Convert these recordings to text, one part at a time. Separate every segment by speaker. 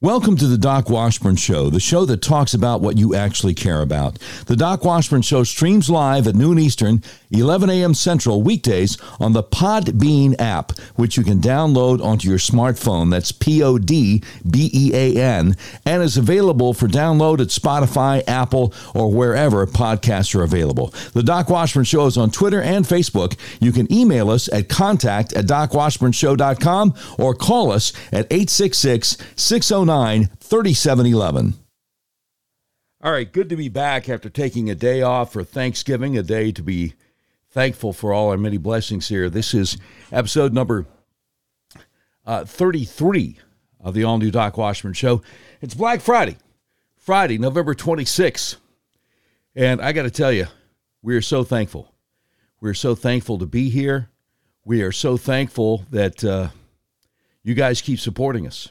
Speaker 1: Welcome to the Doc Washburn Show, the show that talks about what you actually care about. The Doc Washburn Show streams live at noon Eastern, 11 a.m. Central, weekdays on the Podbean app, which you can download onto your smartphone. That's P O D B E A N, and is available for download at Spotify, Apple, or wherever podcasts are available. The Doc Washburn Show is on Twitter and Facebook. You can email us at contact at docwashburnshow.com or call us at 866 609 3711. All right, good to be back after taking a day off for Thanksgiving, a day to be thankful for all our many blessings here. This is episode number uh, 33 of the all new Doc Washburn Show. It's Black Friday, Friday, November 26th. And I got to tell you, we are so thankful. We're so thankful to be here. We are so thankful that uh, you guys keep supporting us.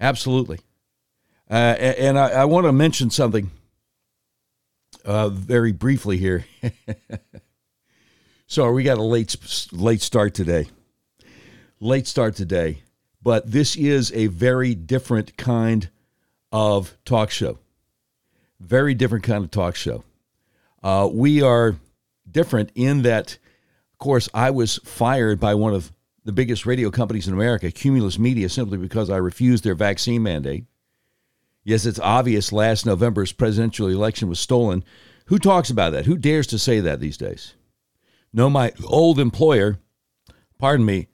Speaker 1: Absolutely. Uh, and I, I, want to mention something uh, very briefly here. so we got a late late start today. Late start today, but this is a very different kind of talk show. Very different kind of talk show. Uh, we are different in that, of course, I was fired by one of the biggest radio companies in America, Cumulus Media, simply because I refused their vaccine mandate. Yes, it's obvious last November's presidential election was stolen. Who talks about that? Who dares to say that these days? No, my old employer, pardon me,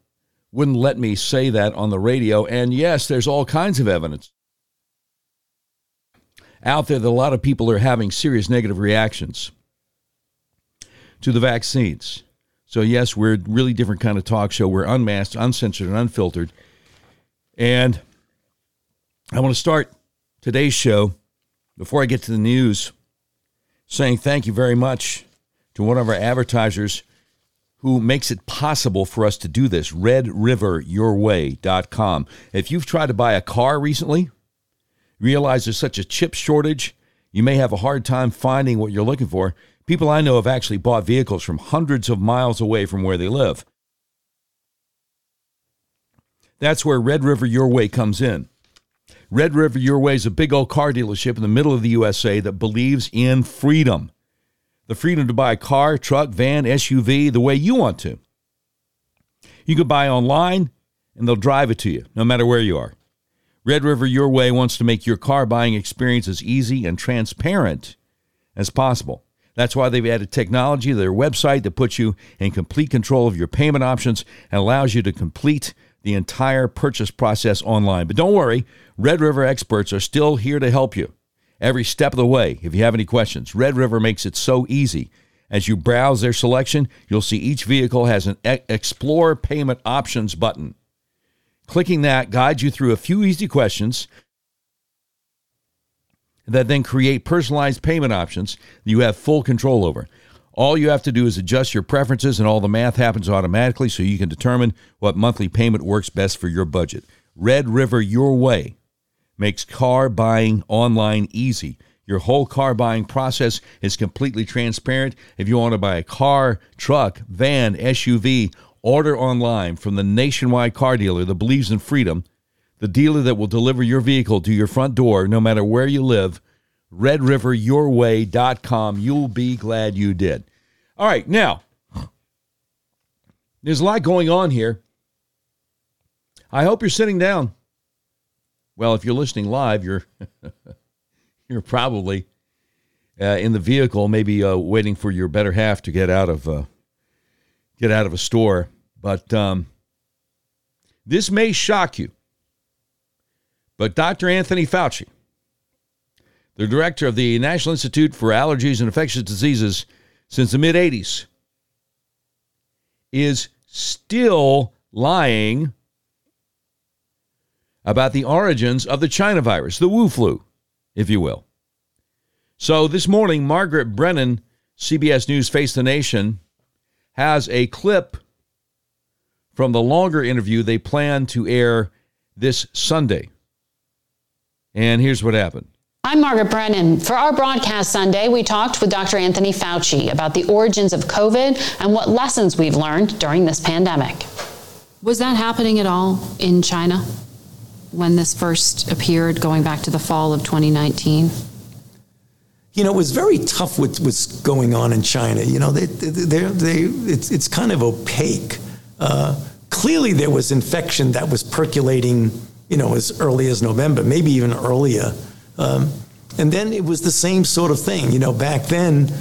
Speaker 1: wouldn't let me say that on the radio. And yes, there's all kinds of evidence out there that a lot of people are having serious negative reactions to the vaccines. So yes, we're a really different kind of talk show. We're unmasked, uncensored, and unfiltered. And I want to start today's show before I get to the news saying thank you very much to one of our advertisers who makes it possible for us to do this, redriveryourway.com. If you've tried to buy a car recently, realize there's such a chip shortage, you may have a hard time finding what you're looking for. People I know have actually bought vehicles from hundreds of miles away from where they live. That's where Red River Your Way comes in. Red River Your Way is a big old car dealership in the middle of the USA that believes in freedom the freedom to buy a car, truck, van, SUV the way you want to. You can buy online and they'll drive it to you no matter where you are. Red River Your Way wants to make your car buying experience as easy and transparent as possible. That's why they've added technology to their website that puts you in complete control of your payment options and allows you to complete the entire purchase process online. But don't worry, Red River experts are still here to help you every step of the way. If you have any questions, Red River makes it so easy. As you browse their selection, you'll see each vehicle has an Explore Payment Options button. Clicking that guides you through a few easy questions that then create personalized payment options you have full control over. All you have to do is adjust your preferences, and all the math happens automatically so you can determine what monthly payment works best for your budget. Red River Your Way makes car buying online easy. Your whole car buying process is completely transparent. If you want to buy a car, truck, van, SUV, order online from the nationwide car dealer that believes in freedom the dealer that will deliver your vehicle to your front door no matter where you live, redriveryourway.com. You'll be glad you did. All right, now, there's a lot going on here. I hope you're sitting down. Well, if you're listening live, you're you're probably uh, in the vehicle, maybe uh, waiting for your better half to get out of uh, get out of a store. But um, this may shock you. But Dr. Anthony Fauci, the director of the National Institute for Allergies and Infectious Diseases since the mid 80s, is still lying about the origins of the China virus, the Wu flu, if you will. So this morning, Margaret Brennan, CBS News Face the Nation, has a clip from the longer interview they plan to air this Sunday. And here's what happened.
Speaker 2: I'm Margaret Brennan. For our broadcast Sunday, we talked with Dr. Anthony Fauci about the origins of COVID and what lessons we've learned during this pandemic. Was that happening at all in China? when this first appeared, going back to the fall of 2019?
Speaker 3: You know, it was very tough with what's going on in China. You know, they, they, they, it's, it's kind of opaque. Uh, clearly, there was infection that was percolating, you know, as early as November, maybe even earlier. Um, and then it was the same sort of thing. You know, back then,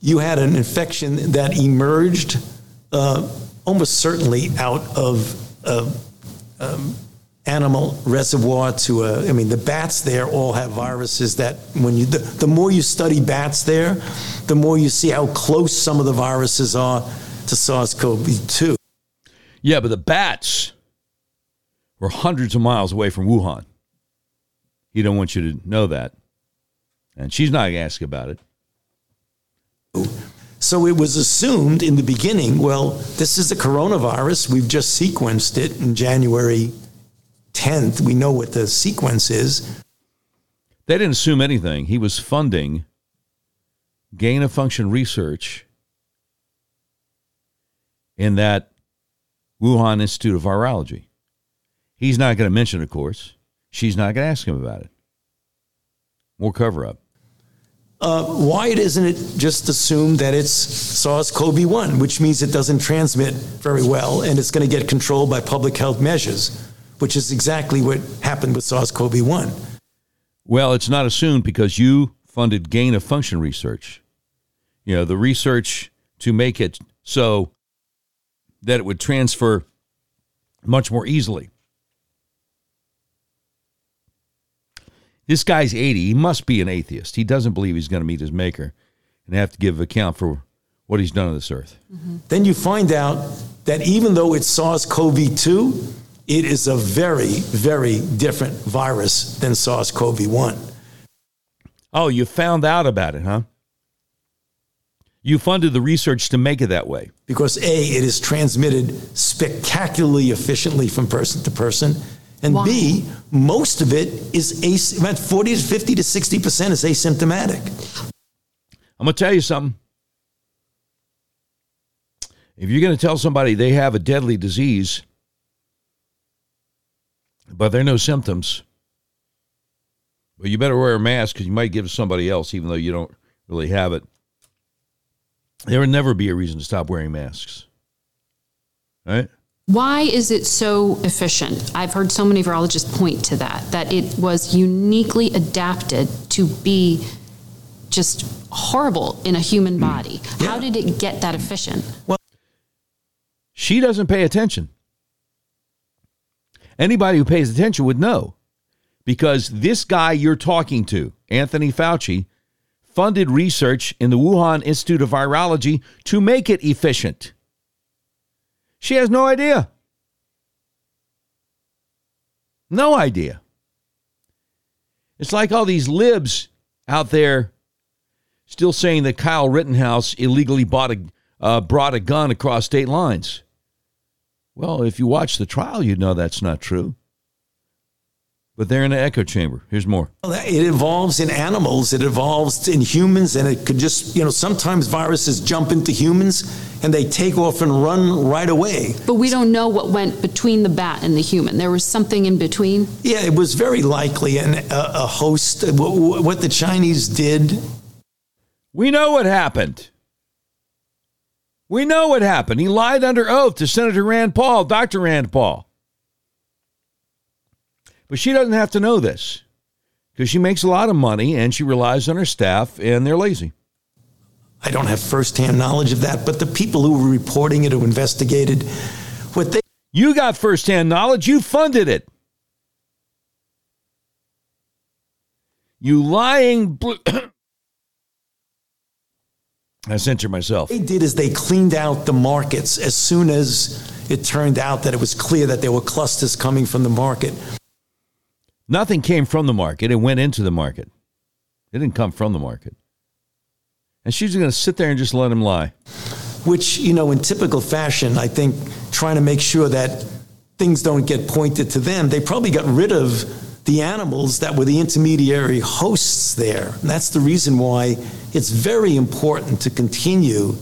Speaker 3: you had an infection that emerged uh, almost certainly out of a um, animal reservoir to a, I mean, the bats there all have viruses that when you, the, the more you study bats there, the more you see how close some of the viruses are to SARS CoV 2.
Speaker 1: Yeah, but the bats were hundreds of miles away from Wuhan. He don't want you to know that. And she's not going to ask about it.
Speaker 3: So it was assumed in the beginning, well, this is a coronavirus. We've just sequenced it in January 10th. We know what the sequence is.
Speaker 1: They didn't assume anything. He was funding gain of function research in that Wuhan Institute of Virology. He's not going to mention, of course. She's not going to ask him about it. More cover up.
Speaker 3: Uh, why isn't it just assumed that it's SARS-CoV-1, which means it doesn't transmit very well and it's going to get controlled by public health measures, which is exactly what happened with SARS-CoV-1.
Speaker 1: Well, it's not assumed because you funded gain of function research. You know, the research to make it so that it would transfer much more easily. This guy's 80. He must be an atheist. He doesn't believe he's going to meet his maker and have to give account for what he's done on this earth.
Speaker 3: Mm-hmm. Then you find out that even though it's SARS CoV 2, it is a very, very different virus than SARS CoV 1.
Speaker 1: Oh, you found out about it, huh? You funded the research to make it that way.
Speaker 3: Because A, it is transmitted spectacularly efficiently from person to person. And Why? B, most of it is as- about 40 to 50 to 60% is asymptomatic.
Speaker 1: I'm going to tell you something. If you're going to tell somebody they have a deadly disease, but there are no symptoms, well, you better wear a mask because you might give it to somebody else, even though you don't really have it. There would never be a reason to stop wearing masks. Right?
Speaker 2: Why is it so efficient? I've heard so many virologists point to that, that it was uniquely adapted to be just horrible in a human body. Yeah. How did it get that efficient?
Speaker 1: Well, she doesn't pay attention. Anybody who pays attention would know because this guy you're talking to, Anthony Fauci, funded research in the Wuhan Institute of Virology to make it efficient. She has no idea. No idea. It's like all these libs out there still saying that Kyle Rittenhouse illegally bought a, uh, brought a gun across state lines. Well, if you watch the trial, you'd know that's not true but they're in an echo chamber. Here's more.
Speaker 3: It evolves in animals, it evolves in humans, and it could just, you know, sometimes viruses jump into humans and they take off and run right away.
Speaker 2: But we don't know what went between the bat and the human. There was something in between?
Speaker 3: Yeah, it was very likely an, a, a host. What the Chinese did.
Speaker 1: We know what happened. We know what happened. He lied under oath to Senator Rand Paul, Dr. Rand Paul. But she doesn't have to know this because she makes a lot of money and she relies on her staff and they're lazy.
Speaker 3: I don't have firsthand knowledge of that, but the people who were reporting it, who investigated, what they.
Speaker 1: You got firsthand knowledge, you funded it. You lying. Bl- I censored myself.
Speaker 3: What they did is they cleaned out the markets as soon as it turned out that it was clear that there were clusters coming from the market.
Speaker 1: Nothing came from the market. It went into the market. It didn't come from the market. And she's going to sit there and just let him lie.
Speaker 3: Which, you know, in typical fashion, I think trying to make sure that things don't get pointed to them, they probably got rid of the animals that were the intermediary hosts there. And that's the reason why it's very important to continue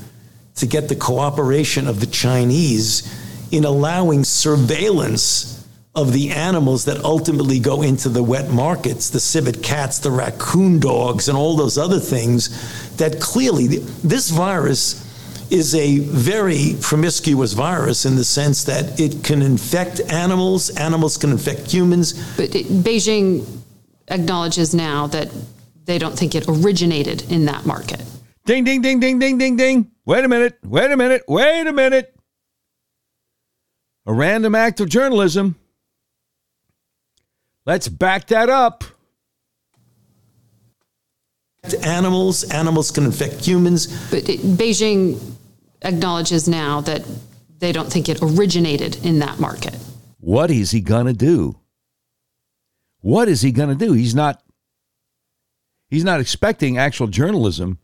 Speaker 3: to get the cooperation of the Chinese in allowing surveillance of the animals that ultimately go into the wet markets, the civet cats, the raccoon dogs, and all those other things, that clearly this virus is a very promiscuous virus in the sense that it can infect animals, animals can infect humans.
Speaker 2: But it, Beijing acknowledges now that they don't think it originated in that market.
Speaker 1: Ding, ding, ding, ding, ding, ding, ding. Wait a minute. Wait a minute. Wait a minute. A random act of journalism. Let's back that up.
Speaker 3: Animals, animals can infect humans.
Speaker 2: But it, Beijing acknowledges now that they don't think it originated in that market.
Speaker 1: What is he going to do? What is he going to do? He's not he's not expecting actual journalism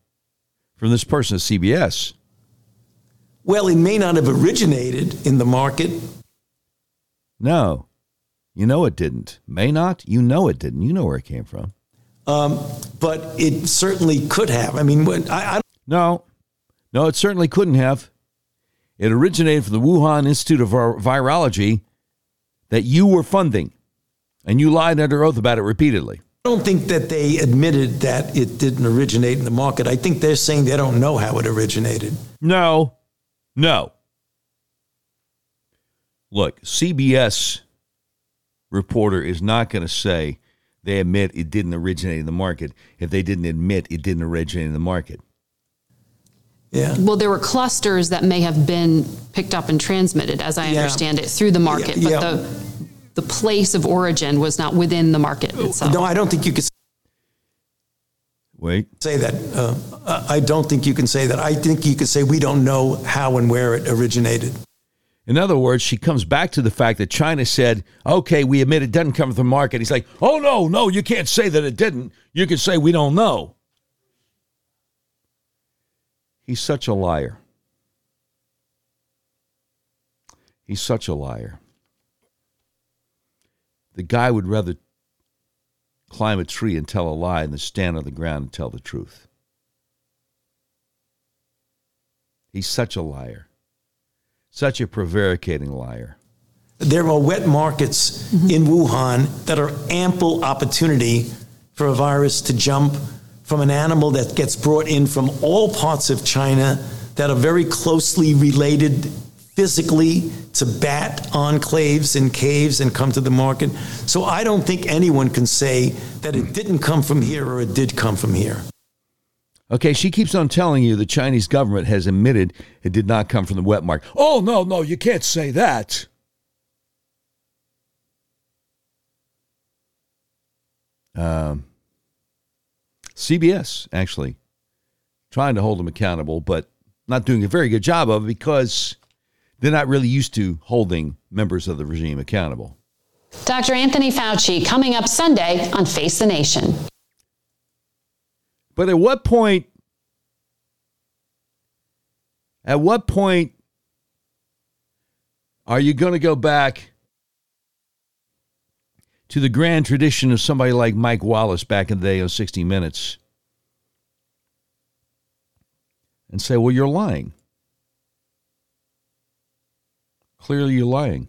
Speaker 1: from this person at CBS.
Speaker 3: Well, it may not have originated in the market.
Speaker 1: No. You know it didn't. May not? You know it didn't. You know where it came from.
Speaker 3: Um, but it certainly could have. I mean, when, I, I
Speaker 1: No. No, it certainly couldn't have. It originated from the Wuhan Institute of Virology that you were funding, and you lied under oath about it repeatedly.
Speaker 3: I don't think that they admitted that it didn't originate in the market. I think they're saying they don't know how it originated.
Speaker 1: No, no. Look, CBS reporter is not going to say they admit it didn't originate in the market if they didn't admit it didn't originate in the market.
Speaker 3: Yeah.
Speaker 2: Well, there were clusters that may have been picked up and transmitted, as I
Speaker 3: Yeah.
Speaker 2: understand it, through the market,
Speaker 3: Yeah, yeah.
Speaker 2: but the the place of origin was not within the market itself.
Speaker 3: No, I don't think you could
Speaker 1: Wait.
Speaker 3: say that. Uh, I don't think you can say that. I think you could say we don't know how and where it originated.
Speaker 1: In other words, she comes back to the fact that China said, okay, we admit it doesn't come from the market. He's like, oh, no, no, you can't say that it didn't. You can say we don't know. He's such a liar. He's such a liar. The guy would rather climb a tree and tell a lie than stand on the ground and tell the truth. He's such a liar. Such a prevaricating liar.
Speaker 3: There are wet markets mm-hmm. in Wuhan that are ample opportunity for a virus to jump from an animal that gets brought in from all parts of China that are very closely related physically to bat enclaves and caves and come to the market. So I don't think anyone can say that it hmm. didn't come from here or it did come from here.
Speaker 1: Okay, she keeps on telling you the Chinese government has admitted it did not come from the wet market. Oh, no, no, you can't say that. Um, CBS, actually, trying to hold them accountable, but not doing a very good job of it because they're not really used to holding members of the regime accountable.
Speaker 4: Dr. Anthony Fauci coming up Sunday on Face the Nation.
Speaker 1: But at what point, at what point are you going to go back to the grand tradition of somebody like Mike Wallace back in the day on 60 Minutes and say, well, you're lying? Clearly, you're lying.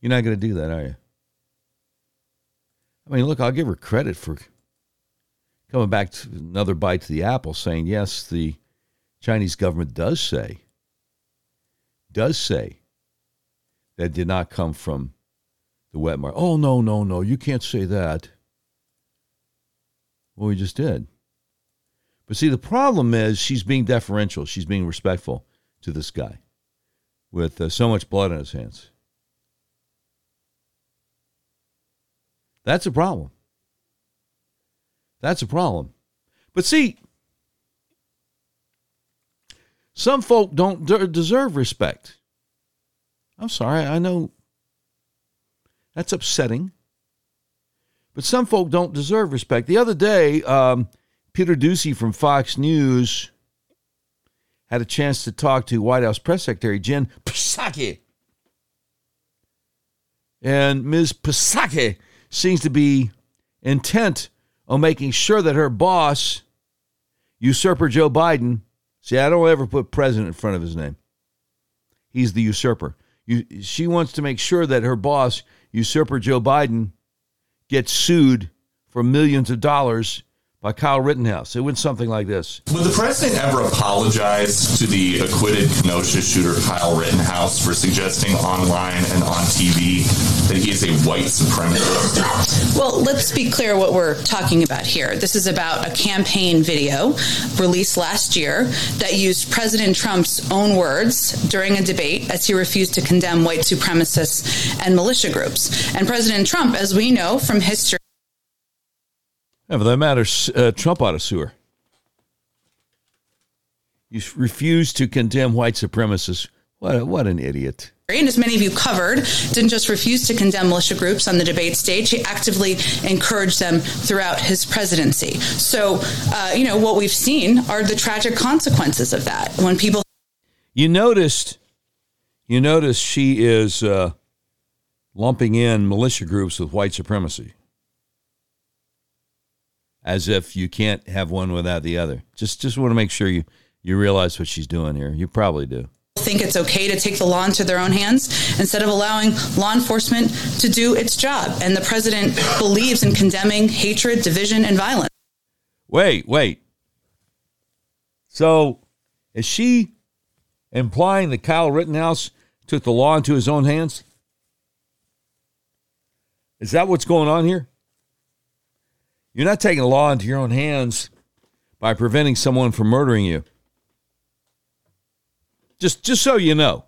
Speaker 1: You're not going to do that, are you? I mean, look, I'll give her credit for coming back to another bite to the apple, saying, yes, the Chinese government does say, does say that did not come from the wet market. Oh, no, no, no, you can't say that. Well, we just did. But see, the problem is she's being deferential. She's being respectful to this guy with uh, so much blood on his hands. That's a problem. That's a problem. But see, some folk don't de- deserve respect. I'm sorry, I know that's upsetting. But some folk don't deserve respect. The other day, um, Peter Doocy from Fox News had a chance to talk to White House Press Secretary Jen Psaki. And Ms. Psaki seems to be intent on making sure that her boss, usurper Joe Biden, see, I don't ever put president in front of his name. He's the usurper. you, she wants to make sure that her boss, usurper Joe Biden, gets sued for millions of dollars by Kyle Rittenhouse. It went something like this.
Speaker 5: Would the president ever apologize to the acquitted Kenosha shooter Kyle Rittenhouse for suggesting online and on TV that he is a white supremacist?
Speaker 6: Well, let's be clear what we're talking about here. This is about a campaign video released last year that used President Trump's own words during a debate as he refused to condemn white supremacists and militia groups. And President Trump, as we know from history,
Speaker 1: yeah, for that matter, uh, Trump ought to sue her. You refuse to condemn white supremacists. What, a, what an idiot.
Speaker 6: And as many of you covered, didn't just refuse to condemn militia groups on the debate stage, he actively encouraged them throughout his presidency. So, uh, you know, what we've seen are the tragic consequences of that. When people.
Speaker 1: You noticed, you noticed she is uh, lumping in militia groups with white supremacy as if you can't have one without the other. Just just want to make sure you you realize what she's doing here. You probably do.
Speaker 6: Think it's okay to take the law into their own hands instead of allowing law enforcement to do its job. And the president believes in condemning hatred, division, and violence.
Speaker 1: Wait, wait. So is she implying that Kyle Rittenhouse took the law into his own hands? Is that what's going on here? You're not taking the law into your own hands by preventing someone from murdering you. Just just so you know.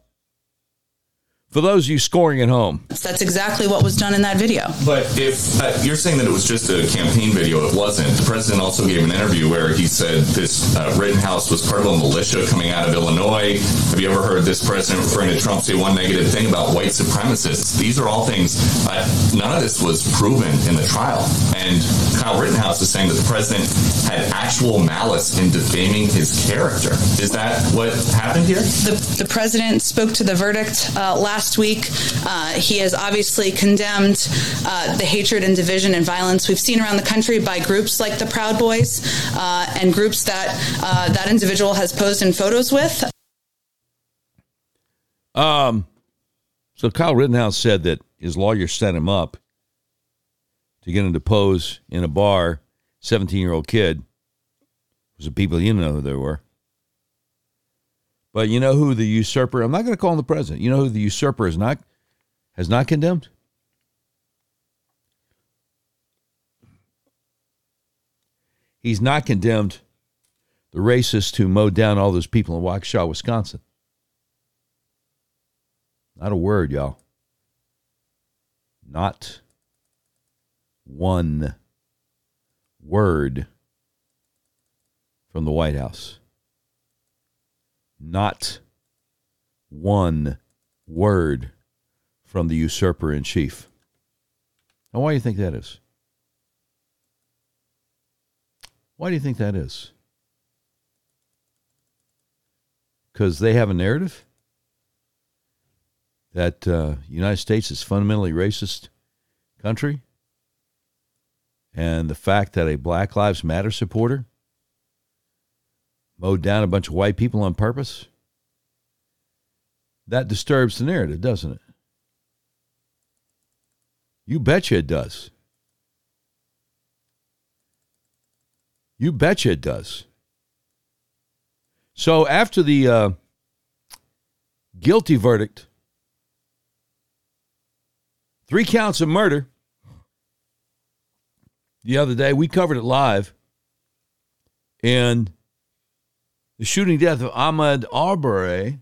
Speaker 1: For those of you scoring at home.
Speaker 6: That's exactly what was done in that video.
Speaker 5: But if uh, you're saying that it was just a campaign video, it wasn't. The president also gave an interview where he said this uh, Rittenhouse was part of a militia coming out of Illinois. Have you ever heard this president referring to Trump say one negative thing about white supremacists? These are all things, uh, none of this was proven in the trial. And Kyle Rittenhouse is saying that the president had actual malice in defaming his character. Is that what happened here?
Speaker 6: The, the president spoke to the verdict uh, last last week. Uh, he has obviously condemned uh, the hatred and division and violence we've seen around the country by groups like the Proud Boys uh, and groups that uh, that individual has posed in photos with.
Speaker 1: Um, so Kyle Rittenhouse said that his lawyer set him up to get him to pose in a bar. Seventeen-year-old kid was the people you know who they were. But you know who the usurper? I'm not going to call him the president. You know who the usurper is not has not condemned? He's not condemned the racist who mowed down all those people in Waukesha, Wisconsin. Not a word, y'all. Not one word from the White House. Not one word from the usurper in chief. Now, why do you think that is? Why do you think that is? Because they have a narrative that uh, United States is fundamentally racist country, and the fact that a Black Lives Matter supporter mowed down a bunch of white people on purpose? That disturbs the narrative, doesn't it? You betcha it does. You betcha it does. So after the uh, guilty verdict, three counts of murder, the other day, we covered it live. And the shooting death of Ahmaud Arbery,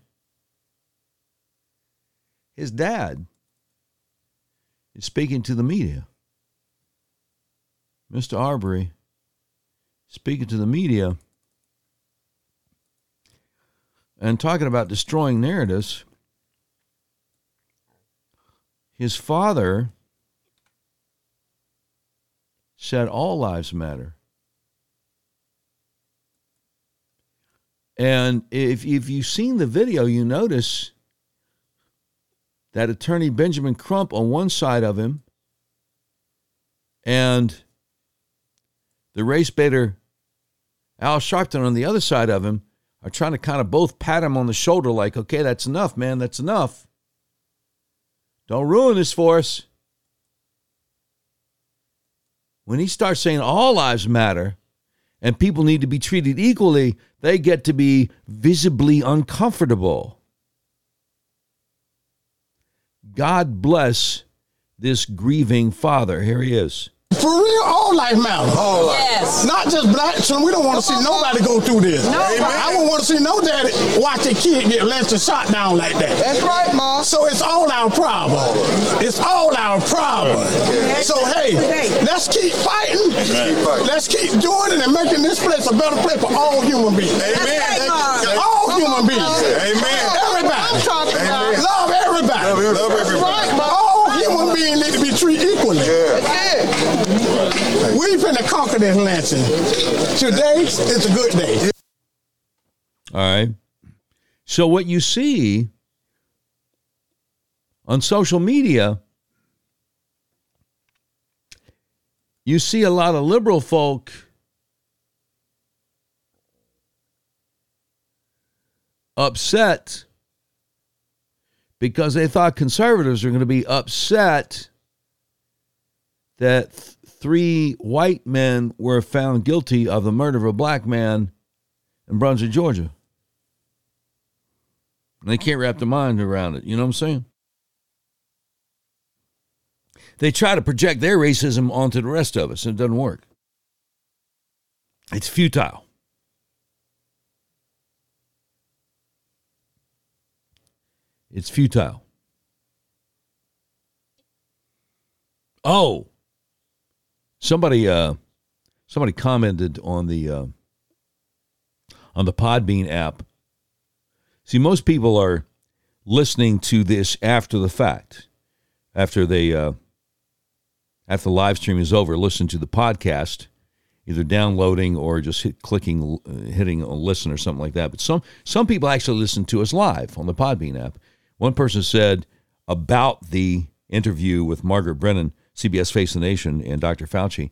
Speaker 1: his dad is speaking to the media. Mr. Arbery speaking to the media and talking about destroying narratives. His father said all lives matter. And if, if you've seen the video, you notice that attorney Benjamin Crump on one side of him and the race baiter Al Sharpton on the other side of him are trying to kind of both pat him on the shoulder, like, okay, that's enough, man, that's enough. Don't ruin this for us. When he starts saying all lives matter and people need to be treated equally, they get to be visibly uncomfortable. God bless this grieving father. Here he is.
Speaker 7: For real, all life matters. All life. Yes. Not just black children. We don't want to see nobody go through this. No, I don't want to see no daddy watch a kid get less than shot down like that.
Speaker 8: That's right, Mom.
Speaker 7: So it's all our problem. It's all our problem. So hey, let's keep fighting. Let's keep doing it and making this place a better place for all human beings.
Speaker 8: Amen.
Speaker 7: All human beings.
Speaker 8: Amen.
Speaker 7: Everybody.
Speaker 8: I'm talking about.
Speaker 7: Love everybody.
Speaker 8: Love everybody.
Speaker 7: We finna conquer this Lansing. Today is a good day.
Speaker 1: All right. So, what you see on social media, you see a lot of liberal folk upset because they thought conservatives were going to be upset that th- three white men were found guilty of the murder of a black man in Brunswick, Georgia. And they can't wrap their mind around it. You know what I'm saying? They try to project their racism onto the rest of us, and it doesn't work. It's futile. It's futile. Oh, somebody, uh, somebody commented on the uh, on the Podbean app. See, most people are listening to this after the fact, after they uh, after the live stream is over. Listen to the podcast, either downloading or just hit, clicking, hitting a listen or something like that. But some some people actually listen to us live on the Podbean app. One person said about the interview with Margaret Brennan, CBS Face the Nation, and Dr. Fauci.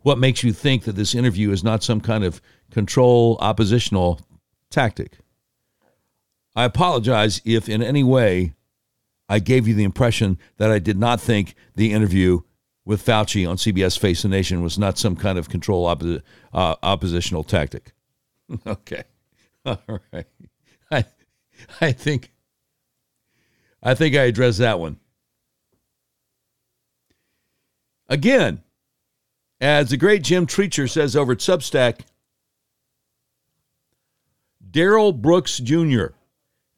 Speaker 1: What makes you think that this interview is not some kind of control oppositional tactic? I apologize if in any way I gave you the impression that I did not think the interview with Fauci on CBS Face the Nation was not some kind of control uh, oppositional tactic. okay. All right. I, I think I think I addressed that one. Again, as the great Jim Treacher says over at Substack, Darrell Brooks Jr.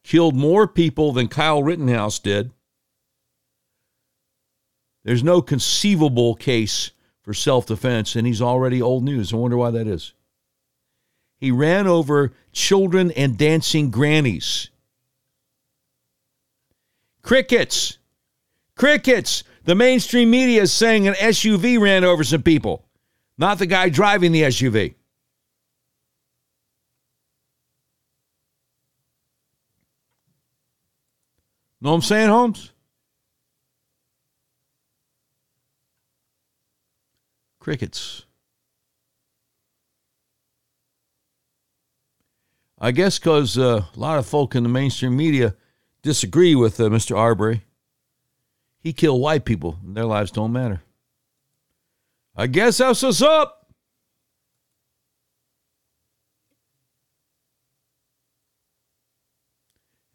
Speaker 1: killed more people than Kyle Rittenhouse did. There's no conceivable case for self defense, and he's already old news. I wonder why that is. He ran over children and dancing grannies. Crickets. Crickets. The mainstream media is saying an SUV ran over some people, not the guy driving the SUV. Know what I'm saying, Holmes? Crickets. I guess because uh, a lot of folk in the mainstream media disagree with uh, Mr. Arbery. He killed white people, and their lives don't matter. I guess that's what's up.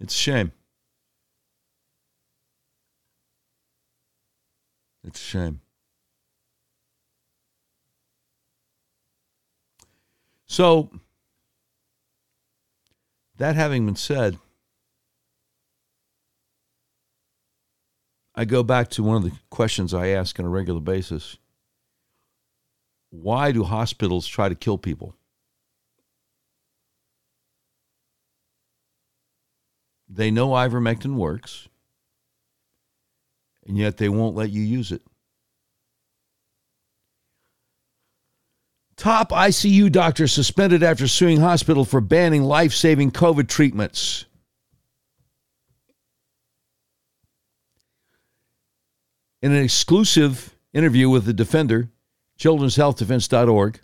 Speaker 1: It's a shame. It's a shame. So, that having been said, I go back to one of the questions I ask on a regular basis. Why do hospitals try to kill people? They know ivermectin works, and yet they won't let you use it. Top ICU doctor suspended after suing hospital for banning life saving COVID treatments. In an exclusive interview with the defender, children'shealthdefense.org,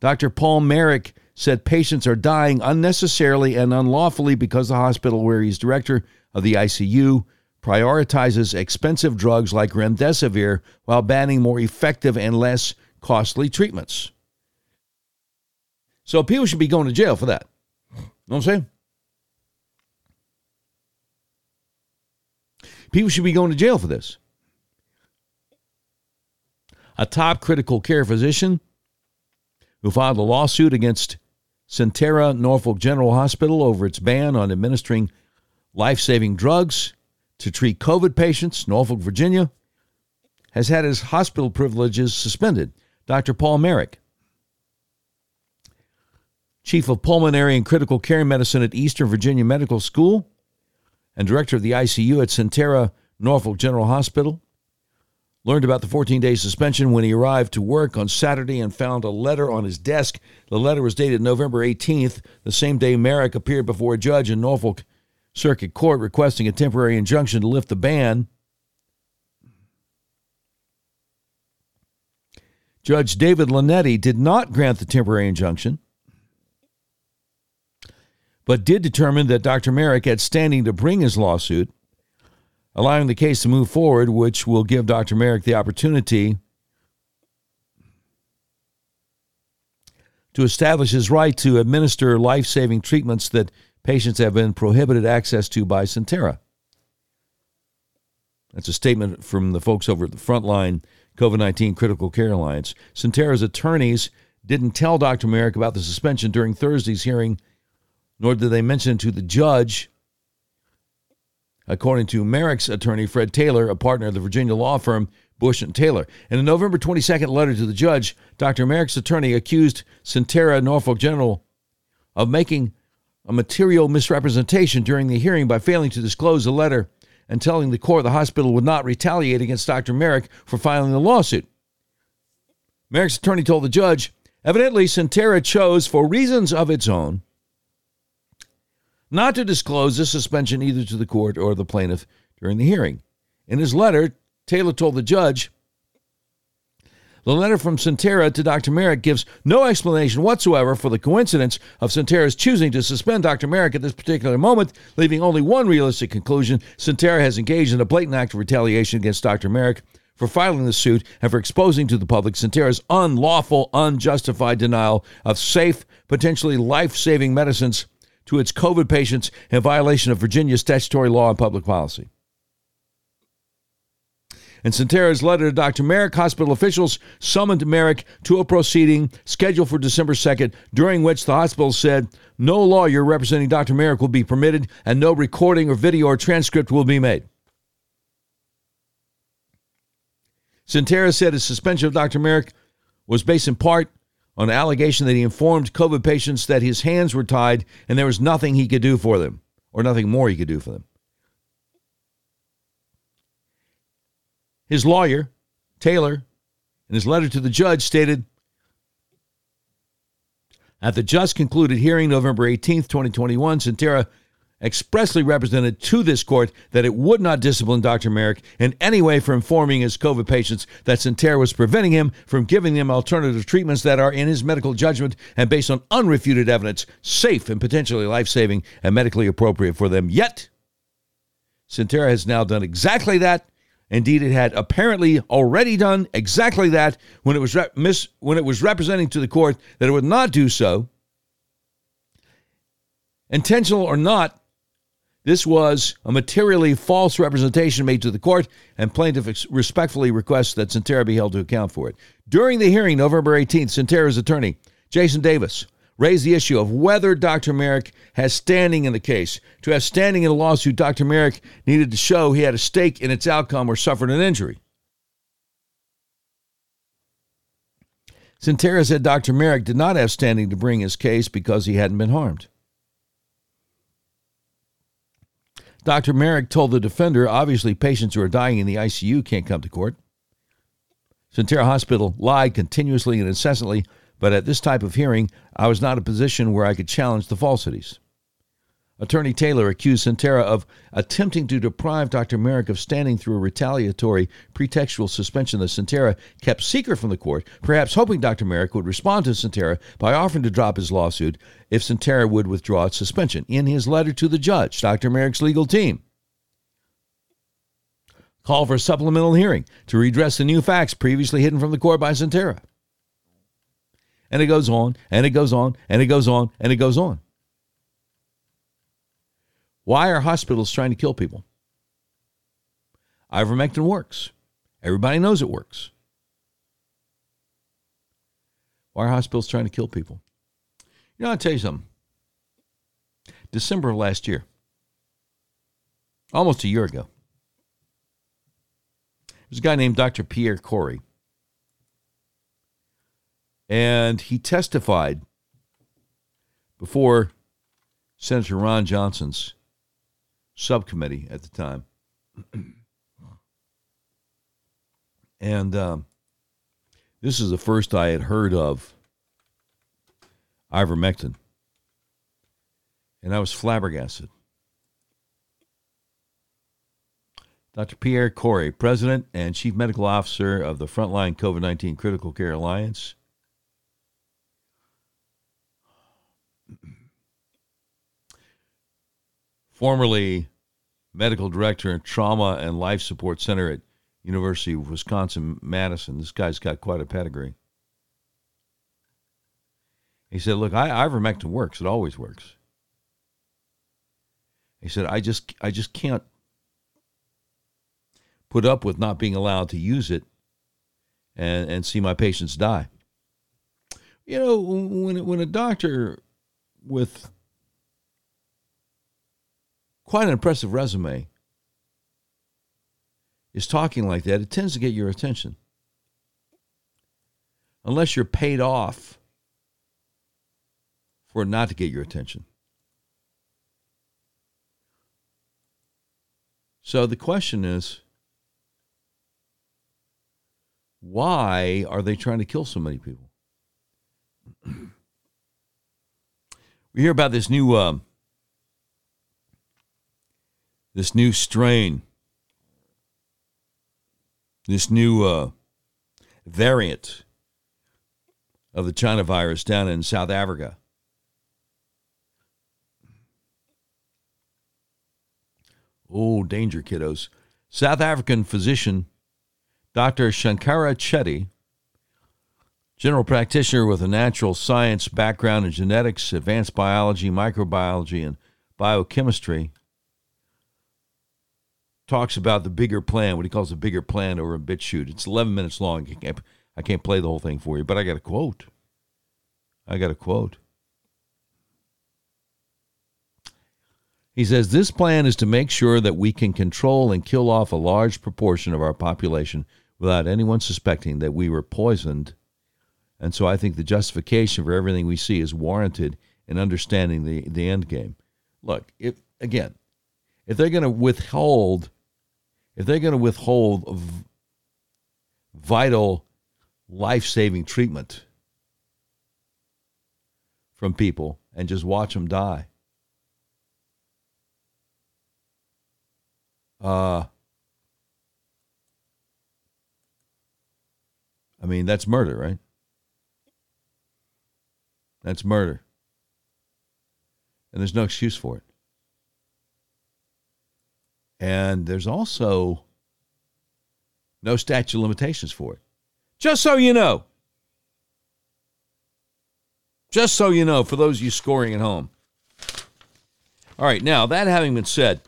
Speaker 1: Dr. Paul Marik said patients are dying unnecessarily and unlawfully because the hospital where he's director of the ICU prioritizes expensive drugs like remdesivir while banning more effective and less costly treatments. So people should be going to jail for that. You know what I'm saying? People should be going to jail for this. A top critical care physician who filed a lawsuit against Sentara Norfolk General Hospital over its ban on administering life saving drugs to treat COVID patients, Norfolk, Virginia, has had his hospital privileges suspended. Dr. Paul Marik, Chief of Pulmonary and Critical Care Medicine at Eastern Virginia Medical School and Director of the ICU at Sentara Norfolk General Hospital, learned about the 14 day suspension when he arrived to work on Saturday and found a letter on his desk. The letter was dated November 18th, the same day Marik appeared before a judge in Norfolk Circuit Court requesting a temporary injunction to lift the ban. Judge David Lannetti did not grant the temporary injunction, but did determine that Dr. Marik had standing to bring his lawsuit, allowing the case to move forward, which will give Dr. Marik the opportunity to establish his right to administer life saving treatments that patients have been prohibited access to by Sentara. That's a statement from the folks over at the Frontline COVID 19 Critical Care Alliance. Sentara's attorneys didn't tell Dr. Marik about the suspension during Thursday's hearing, nor did they mention to the judge. According to Marik's attorney, Fred Taylor, a partner of the Virginia law firm Bush and Taylor. In a November 22nd letter to the judge, Dr. Marik's attorney accused Sentara Norfolk General of making a material misrepresentation during the hearing by failing to disclose the letter and telling the court the hospital would not retaliate against Dr. Marik for filing the lawsuit. Marik's attorney told the judge, evidently Sentara chose, for reasons of its own, not to disclose the suspension either to the court or the plaintiff during the hearing. In his letter, Taylor told the judge, the letter from Sentara to Dr. Marik gives no explanation whatsoever for the coincidence of Sentara's choosing to suspend Dr. Marik at this particular moment, leaving only one realistic conclusion. Sentara has engaged in a blatant act of retaliation against Dr. Marik for filing the suit and for exposing to the public Sentara's unlawful, unjustified denial of safe, potentially life saving medicines to its COVID patients in violation of Virginia's statutory law and public policy. In Sentara's letter to Dr. Marik, hospital officials summoned Marik to a proceeding scheduled for December 2nd, during which the hospital said no lawyer representing Dr. Marik will be permitted and no recording or video or transcript will be made. Sentara said his suspension of Dr. Marik was based in part on allegation that he informed COVID patients that his hands were tied and there was nothing he could do for them, or nothing more he could do for them. His lawyer, Taylor, in his letter to the judge stated at the just concluded hearing November 18th, 2021, Sentara expressly represented to this court that it would not discipline Dr. Marik in any way for informing his COVID patients that Sentara was preventing him from giving them alternative treatments that are, in his medical judgment and based on unrefuted evidence, safe and potentially life saving and medically appropriate for them. Yet, Sentara has now done exactly that. Indeed, it had apparently already done exactly that when it was rep- mis- when it was representing to the court that it would not do so. Intentional or not, this was a materially false representation made to the court, and plaintiff respectfully requests that Sentara be held to account for it. During the hearing, November 18th, Sentara's attorney, Jason Davis, raised the issue of whether Dr. Marik has standing in the case. To have standing in a lawsuit, Dr. Marik needed to show he had a stake in its outcome or suffered an injury. Sentara said Dr. Marik did not have standing to bring his case because he hadn't been harmed. Dr. Marik told the defender obviously patients who are dying in the ICU can't come to court. Sentara Hospital lied continuously and incessantly, but at this type of hearing, I was not in a position where I could challenge the falsities. Attorney Taylor accused Sentara of attempting to deprive Dr. Marik of standing through a retaliatory pretextual suspension that Sentara kept secret from the court, perhaps hoping Dr. Marik would respond to Sentara by offering to drop his lawsuit if Sentara would withdraw its suspension. In his letter to the judge, Dr. Marik's legal team called for a supplemental hearing to redress the new facts previously hidden from the court by Sentara. And it goes on, and it goes on, and it goes on, and it goes on. Why are hospitals trying to kill people? Ivermectin works. Everybody knows it works. Why are hospitals trying to kill people? You know, I'll tell you something. December of last year, almost a year ago, there's a guy named Dr. Pierre Kory. And he testified before Senator Ron Johnson's subcommittee at the time. and um, this is the first I had heard of ivermectin. And I was flabbergasted. Dr. Pierre Kory, President and Chief Medical Officer of the Frontline COVID 19 Critical Care Alliance. Formerly medical director in Trauma and Life Support Center at University of Wisconsin Madison. This guy's got quite a pedigree. He said, "Look, I, ivermectin works. It always works." He said, "I just, I just can't put up with not being allowed to use it and, and see my patients die. You know, when, when a doctor with quite an impressive resume is talking like that, it tends to get your attention. Unless you're paid off for not to get your attention. So the question is why are they trying to kill so many people? we hear about this new um, this new strain, this new uh, variant of the China virus down in South Africa. Oh, danger, kiddos. South African physician Dr. Shankara Chetty, general practitioner with a natural science background in genetics, advanced biology, microbiology, and biochemistry, talks about the bigger plan, what he calls the bigger plan over a BitChute. It's 11 minutes long. I can't, I can't play the whole thing for you, but I got a quote. I got a quote. He says this plan is to make sure that we can control and kill off a large proportion of our population without anyone suspecting that we were poisoned. And so I think the justification for everything we see is warranted in understanding the, the end game. Look, if again, if they're going to withhold, if they're going to withhold vital life-saving treatment from people and just watch them die, uh, I mean, that's murder, right? That's murder. And there's no excuse for it. And there's also no statute of limitations for it. Just so you know. Just so you know, for those of you scoring at home. All right, now, that having been said,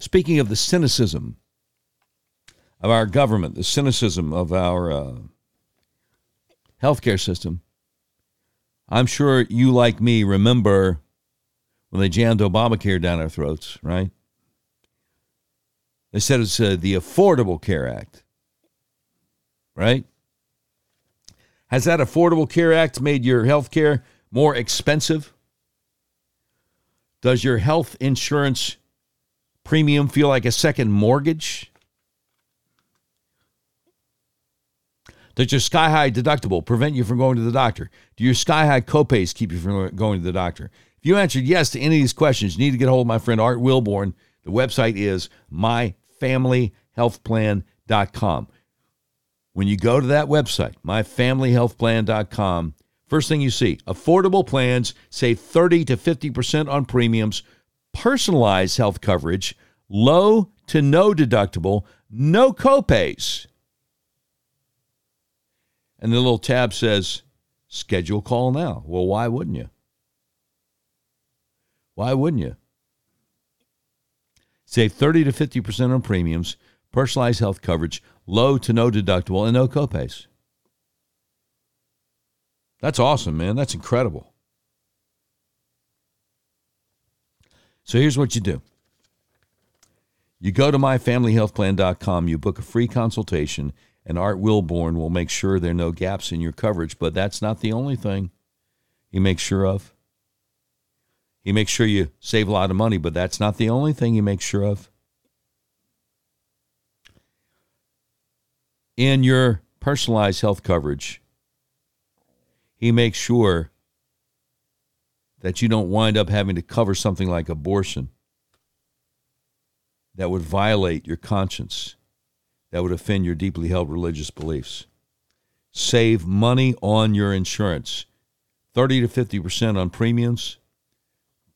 Speaker 1: Speaking of the cynicism of our government, the cynicism of our uh, healthcare system, I'm sure you, like me, remember when they jammed Obamacare down our throats, right? They said it's uh, the Affordable Care Act, right? Has that Affordable Care Act made your health care more expensive? Does your health insurance premium feel like a second mortgage? Does your sky high deductible prevent you from going to the doctor? Do your sky high copays keep you from going to the doctor? If you answered yes to any of these questions, you need to get a hold of my friend Art Wilborn. The website is myfamilyhealthplan.com. When you go to that website, myfamilyhealthplan.com, first thing you see affordable plans, save 30 to 50% on premiums, personalized health coverage, low to no deductible, no copays. And the little tab says, schedule call now. Well, why wouldn't you? Why wouldn't you? Save 30 to 50% on premiums, personalized health coverage, low to no deductible, and no copays. That's awesome, man. That's incredible. So here's what you do you go to myfamilyhealthplan.com, you book a free consultation, and Art Wilborn will make sure there are no gaps in your coverage. But that's not the only thing he makes sure of. He makes sure you save a lot of money, but that's not the only thing he makes sure of. In your personalized health coverage, he makes sure that you don't wind up having to cover something like abortion that would violate your conscience, that would offend your deeply held religious beliefs. Save money on your insurance 30 to 50% on premiums,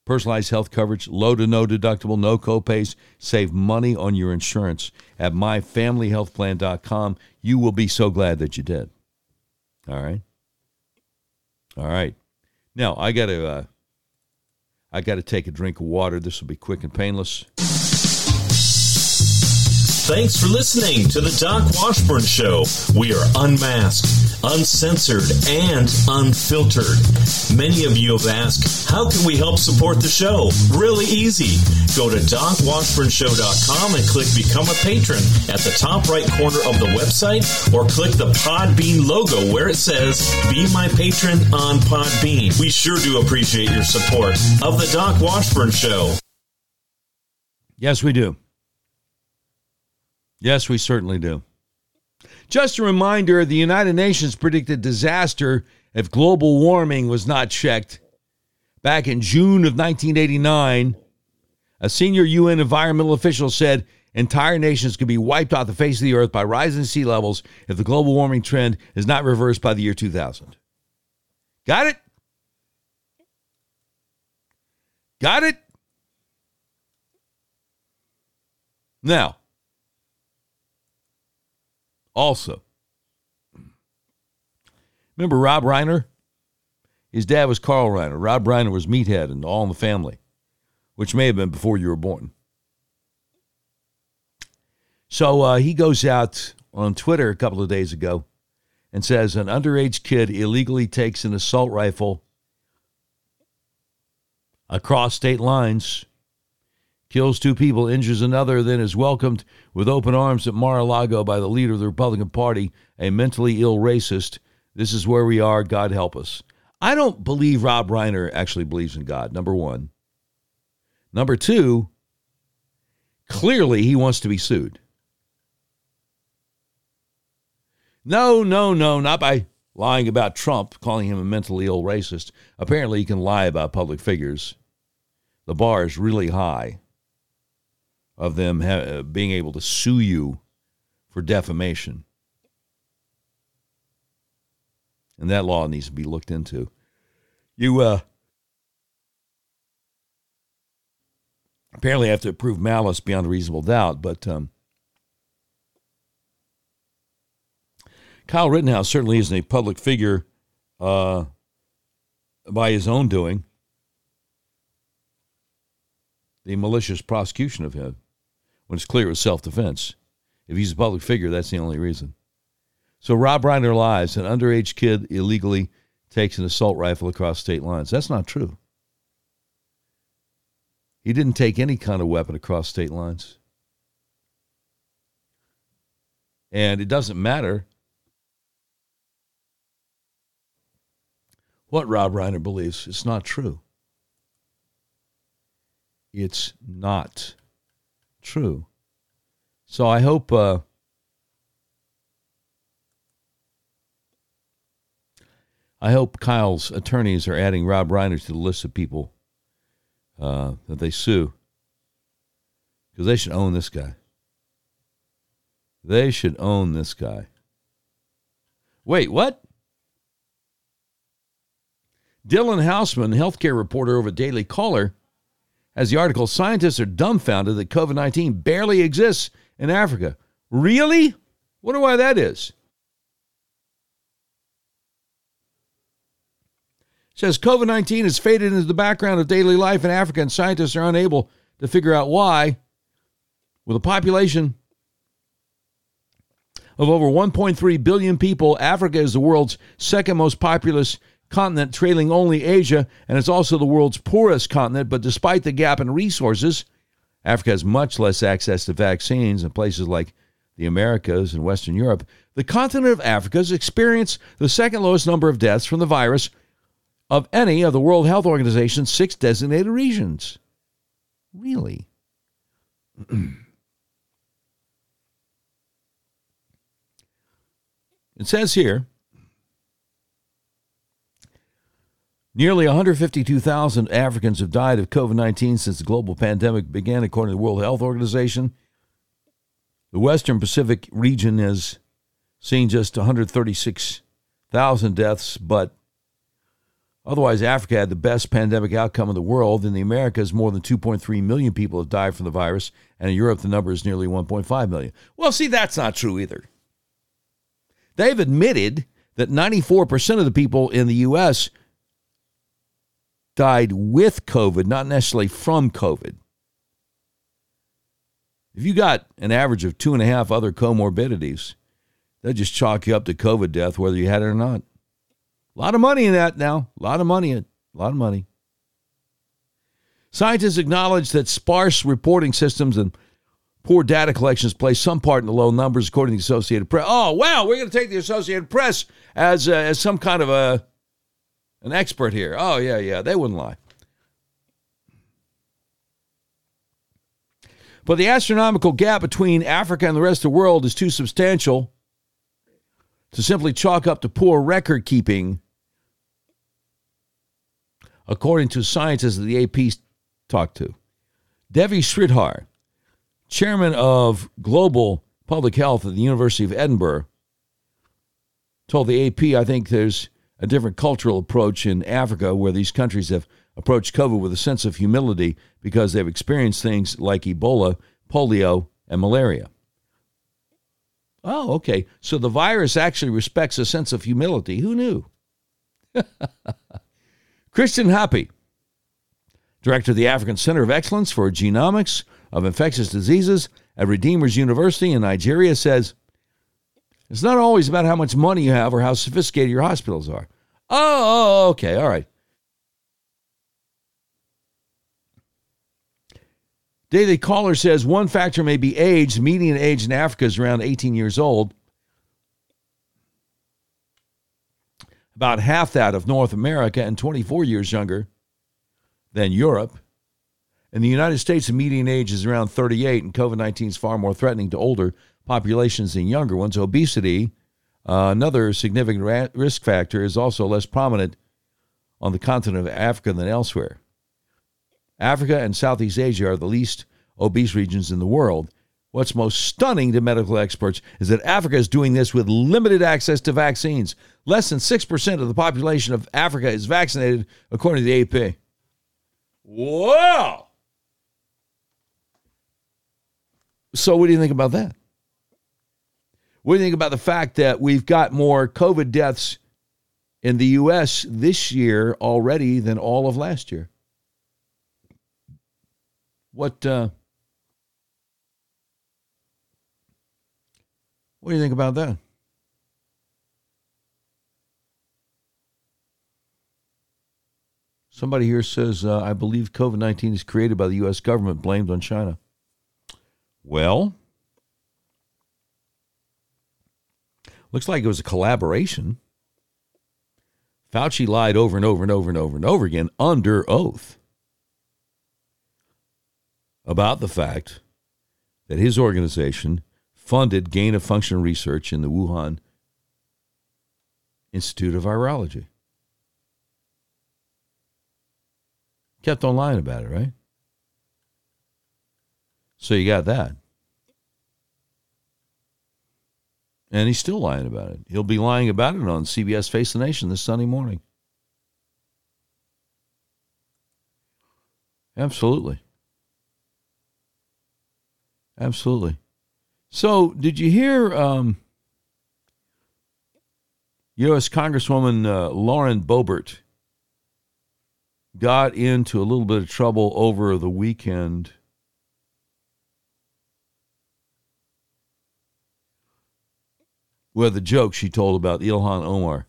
Speaker 1: personalized health coverage, low to no deductible, no copays. Save money on your insurance at myfamilyhealthplan.com. You will be so glad that you did. All right. All right. Now I got to uh, I got to take a drink of water. This will be quick and painless.
Speaker 9: Thanks for listening to the Doc Washburn Show. We are unmasked, uncensored, and unfiltered. Many of you have asked, how can we help support the show? Really easy. Go to docwashburnshow.com and click Become a Patron at the top right corner of the website, or click the Podbean logo where it says Be My Patron on Podbean. We sure do appreciate your support of the Doc Washburn Show.
Speaker 1: Yes, we do. Yes, we certainly do. Just a reminder the United Nations predicted disaster if global warming was not checked. Back in June of 1989, a senior UN environmental official said entire nations could be wiped off the face of the earth by rising sea levels if the global warming trend is not reversed by the year 2000. Got it? Got it? Now, also, remember Rob Reiner? His dad was Carl Reiner. Rob Reiner was Meathead and All in the Family, which may have been before you were born. So uh, he goes out on Twitter a couple of days ago and says an underage kid illegally takes an assault rifle across state lines kills two people, injures another, then is welcomed with open arms at Mar a Lago by the leader of the Republican Party, a mentally ill racist. This is where we are. God help us. I don't believe Rob Reiner actually believes in God, number one. Number two, clearly he wants to be sued. No, no, no, not by lying about Trump, calling him a mentally ill racist. Apparently, he can lie about public figures. The bar is really high of them ha- uh, being able to sue you for defamation. And that law needs to be looked into. You uh, apparently have to prove malice beyond a reasonable doubt, but um, Kyle Rittenhouse certainly isn't a public figure uh, by his own doing. The malicious prosecution of him when it's clear it was self defense. If he's a public figure, that's the only reason. So Rob Reiner lies. An underage kid illegally takes an assault rifle across state lines. That's not true. He didn't take any kind of weapon across state lines. And it doesn't matter what Rob Reiner believes. It's not true. It's not true. So I hope uh, I hope Kyle's attorneys are adding Rob Reiner to the list of people uh, that they sue because they should own this guy. They should own this guy. Wait, what? Dylan Housman, healthcare reporter over at Daily Caller, has the article Scientists are dumbfounded that COVID 19 barely exists in Africa. Really? Wonder why that is. says COVID 19 has faded into the background of daily life in Africa, and scientists are unable to figure out why. With a population of over 1.3 billion people, Africa is the world's second most populous continent, trailing only Asia, and it's also the world's poorest continent. But despite the gap in resources, Africa has much less access to vaccines in places like the Americas and Western Europe. The continent of Africa has experienced the second lowest number of deaths from the virus of any of the World Health Organization's six designated regions. Really? it says here nearly 152,000 Africans have died of COVID 19 since the global pandemic began, according to the World Health Organization. The Western Pacific region has seen just 136,000 deaths, but Otherwise, Africa had the best pandemic outcome in the world. In the Americas, more than 2.3 million people have died from the virus, and in Europe, the number is nearly 1.5 million. Well, see, that's not true either. They've admitted that 94% of the people in the U.S. died with COVID, not necessarily from COVID. If you got an average of two and a half other comorbidities, they'll just chalk you up to COVID death, whether you had it or not. A lot of money in that now. A lot of money. A lot of money. Scientists acknowledge that sparse reporting systems and poor data collections play some part in the low numbers, according to the Associated Press. Oh, wow, we're going to take the Associated Press as, uh, as some kind of a an expert here. Oh, yeah, yeah, they wouldn't lie. But the astronomical gap between Africa and the rest of the world is too substantial to simply chalk up to poor record keeping, according to scientists that the AP talked to. Devi Sridhar, chairman of Global Public Health at the University of Edinburgh, told the AP, I think there's a different cultural approach in Africa where these countries have approached COVID with a sense of humility because they've experienced things like Ebola, polio, and malaria. Oh, okay. So the virus actually respects a sense of humility. Who knew? Christian Happi, director of the African Center of Excellence for Genomics of Infectious Diseases at Redeemers University in Nigeria, says it's not always about how much money you have or how sophisticated your hospitals are. Oh, okay. All right. Daily Caller says one factor may be age. Median age in Africa is around 18 years old. About half that of North America and 24 years younger than Europe. In the United States, the median age is around 38, and COVID 19 is far more threatening to older populations than younger ones. Obesity, uh, another significant ra- risk factor, is also less prominent on the continent of Africa than elsewhere. Africa and Southeast Asia are the least obese regions in the world. What's most stunning to medical experts is that Africa is doing this with limited access to vaccines. Less than 6% of the population of Africa is vaccinated, according to the AP. Wow! So, what do you think about that? What do you think about the fact that we've got more COVID deaths in the U.S. this year already than all of last year? What uh, what do you think about that? Somebody here says, uh, I believe COVID 19 is created by the U.S. government blamed on China. Well, Looks like it was a collaboration. Fauci lied over and over and over and over and over again under oath about the fact that his organization funded gain of function research in the Wuhan Institute of Virology. Kept on lying about it, right? So you got that. And he's still lying about it. He'll be lying about it on CBS Face the Nation this Sunday morning. Absolutely. Absolutely. So, did you hear um, U.S. Congresswoman uh, Lauren Boebert got into a little bit of trouble over the weekend? With a joke she told about Ilhan Omar.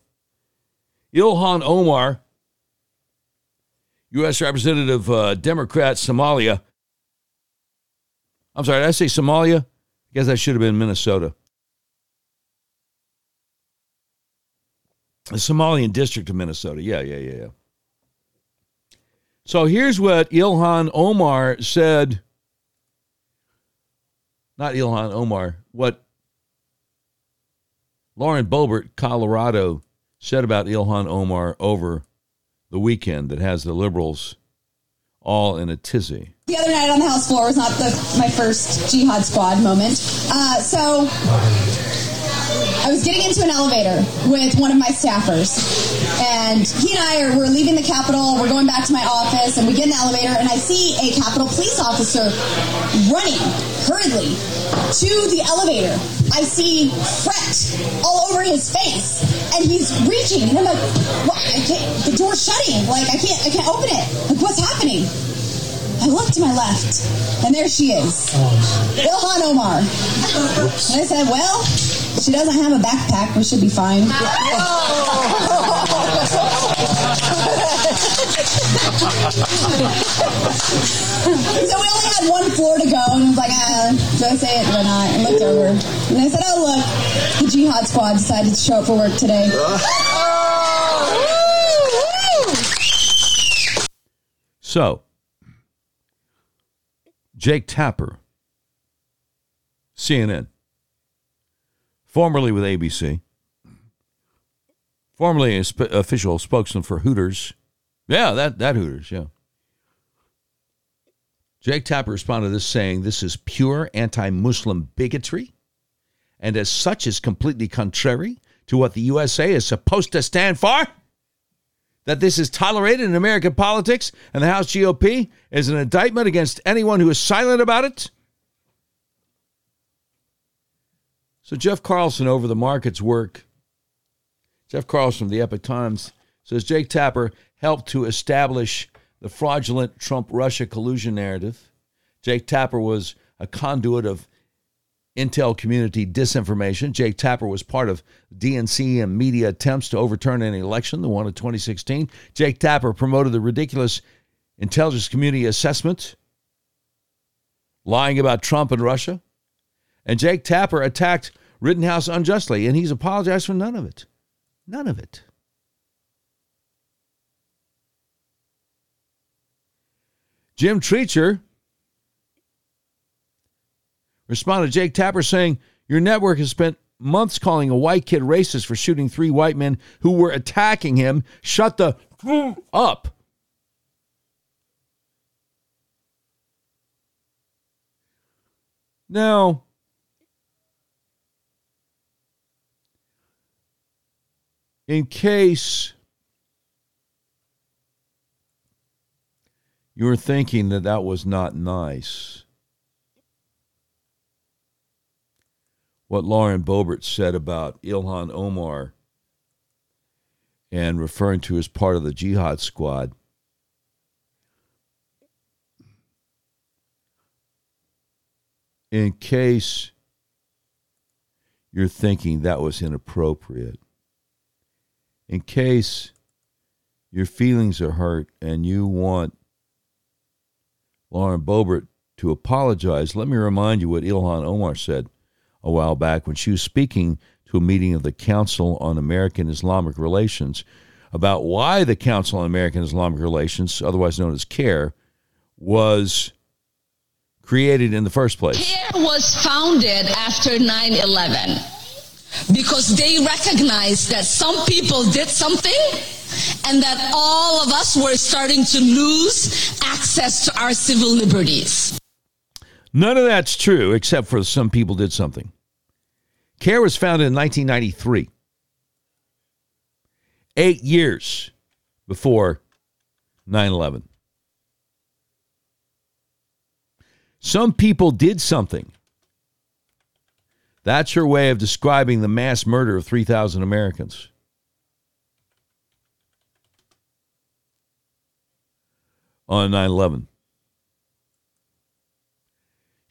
Speaker 1: Ilhan Omar, U.S. Representative, uh, Democrat, Somalia. I'm sorry, did I say Somalia? I guess I should have been Minnesota. The Somalian district of Minnesota. Yeah, yeah, yeah, yeah. So here's what Ilhan Omar said. Not Ilhan Omar, what Lauren Boebert, Colorado, said about Ilhan Omar over the weekend that has the liberals all in a tizzy.
Speaker 10: The other night on the House floor was not the, my first Jihad Squad moment. Uh, so I was getting into an elevator with one of my staffers, and he and I are we're leaving the Capitol. We're going back to my office, and we get in the elevator, and I see a Capitol police officer running hurriedly to the elevator. I see fret all over his face, and he's reaching, and I'm like, what? The door's shutting. Like I can't, I can't open it. Like what's happening? I look to my left, and there she is, Ilhan Omar. And I said, well, she doesn't have a backpack. We should be fine. so we only had one floor to go, and I was like, ah, do I say it or not? I looked over, and I said, oh, look, the Jihad Squad decided to show up for work today.
Speaker 1: So, Jake Tapper, CNN, formerly with ABC, formerly a sp- official spokesman for Hooters. Yeah, that, that Hooters, yeah. Jake Tapper responded to this saying this is pure anti Muslim bigotry and as such is completely contrary to what the USA is supposed to stand for. That this is tolerated in American politics and the House GOP is an indictment against anyone who is silent about it. So, Jeff Carlson over the markets work. Jeff Carlson of the Epoch Times says Jake Tapper helped to establish the fraudulent Trump Russia collusion narrative. Jake Tapper was a conduit of intel community disinformation. Jake Tapper was part of DNC and media attempts to overturn an election, the one of 2016. Jake Tapper promoted the ridiculous intelligence community assessment, lying about Trump and Russia. And Jake Tapper attacked Rittenhouse unjustly, and he's apologized for none of it. None of it. Jim Treacher responded Jake Tapper saying, Your network has spent months calling a white kid racist for shooting three white men who were attacking him. Shut the up. Now, in case you're thinking that that was not nice, what Lauren Boebert said about Ilhan Omar and referring to as part of the jihad squad. In case you're thinking that was inappropriate, in case your feelings are hurt and you want Lauren Boebert to apologize, let me remind you what Ilhan Omar said a while back when she was speaking to a meeting of the Council on American Islamic Relations about why the Council on American Islamic Relations, otherwise known as CAIR, was created in the first place.
Speaker 11: CAIR was founded after 9 11 because they recognized that some people did something and that all of us were starting to lose access to our civil liberties.
Speaker 1: None of that's true, except for some people did something. CAIR was founded in 1993, eight years before 9 11. Some people did something. That's your way of describing the mass murder of 3,000 Americans. On 9 11.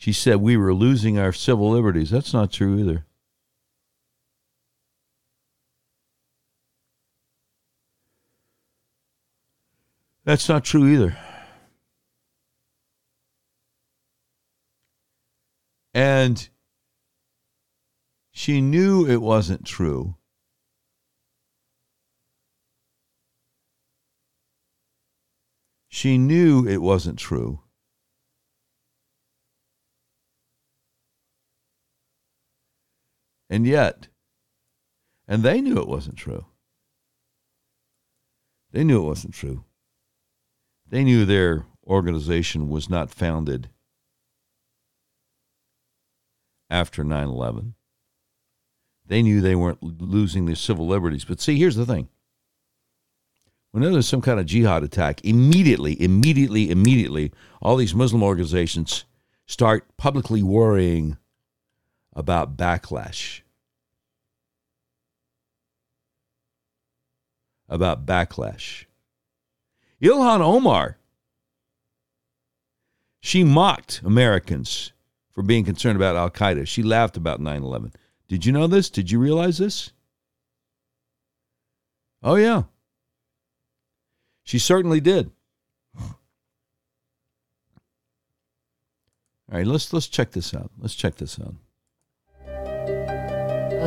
Speaker 1: She said we were losing our civil liberties. That's not true either. That's not true either. And she knew it wasn't true. She knew it wasn't true. And yet, and they knew it wasn't true. They knew it wasn't true. They knew their organization was not founded after 9 11. They knew they weren't losing their civil liberties. But see, here's the thing whenever there's some kind of jihad attack, immediately, immediately, immediately, all these Muslim organizations start publicly worrying about backlash. About backlash. Ilhan Omar, she mocked Americans for being concerned about Al Qaeda. She laughed about 9 11. Did you know this? Did you realize this? Oh, yeah. She certainly did. All right, let's let's check this out. Let's check this out.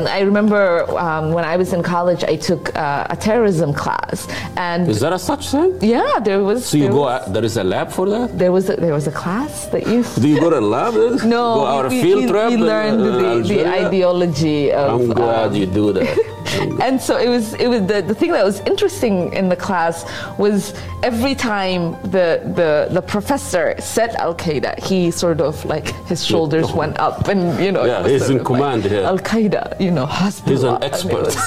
Speaker 12: I remember um, when I was in college, I took uh, a terrorism class, and
Speaker 13: is that a such thing?
Speaker 12: Yeah, there was.
Speaker 13: So you go.
Speaker 12: was-
Speaker 13: there is a lab for that.
Speaker 12: there was a, there was a class that you.
Speaker 13: Do you go to a lab?
Speaker 12: No,
Speaker 13: Go out a field
Speaker 12: we,
Speaker 13: trip.
Speaker 12: we learned the, the ideology of.
Speaker 13: I'm glad
Speaker 12: um,
Speaker 13: you do that.
Speaker 12: and so it was it was the, the thing that was interesting in the class was every time the the, the professor said Al Qaeda, he sort of like his shoulders went up and you know
Speaker 13: Yeah, he's in
Speaker 12: of like,
Speaker 13: command here.
Speaker 12: Al Qaeda, you know.
Speaker 13: He's an expert.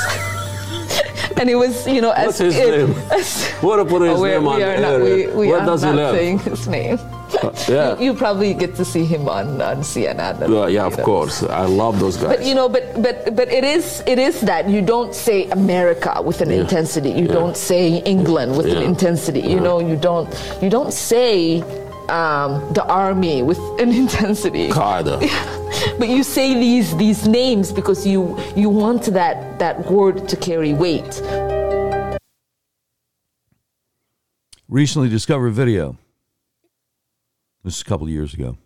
Speaker 12: And it was, you know,
Speaker 13: What's
Speaker 12: as
Speaker 13: his
Speaker 12: if,
Speaker 13: name? What to put his
Speaker 12: Oh,
Speaker 13: name on
Speaker 12: we are not, we, we
Speaker 13: Where
Speaker 12: are
Speaker 13: does he
Speaker 12: not
Speaker 13: live?
Speaker 12: saying his name.
Speaker 13: yeah.
Speaker 12: You, you probably get to see him on, on CNN. and,
Speaker 13: Yeah, yeah, of
Speaker 12: know.
Speaker 13: course. I love those guys.
Speaker 12: But you know, but but but it is it is that you don't say America with an
Speaker 13: Yeah.
Speaker 12: intensity. You
Speaker 13: Yeah.
Speaker 12: don't say England with an
Speaker 13: Yeah.
Speaker 12: intensity. You know, you don't you don't say um, the army with an intensity.
Speaker 13: Qaeda.
Speaker 12: But you say these these names because you you want that that word to carry weight.
Speaker 1: Recently discovered video. This is a couple of years ago.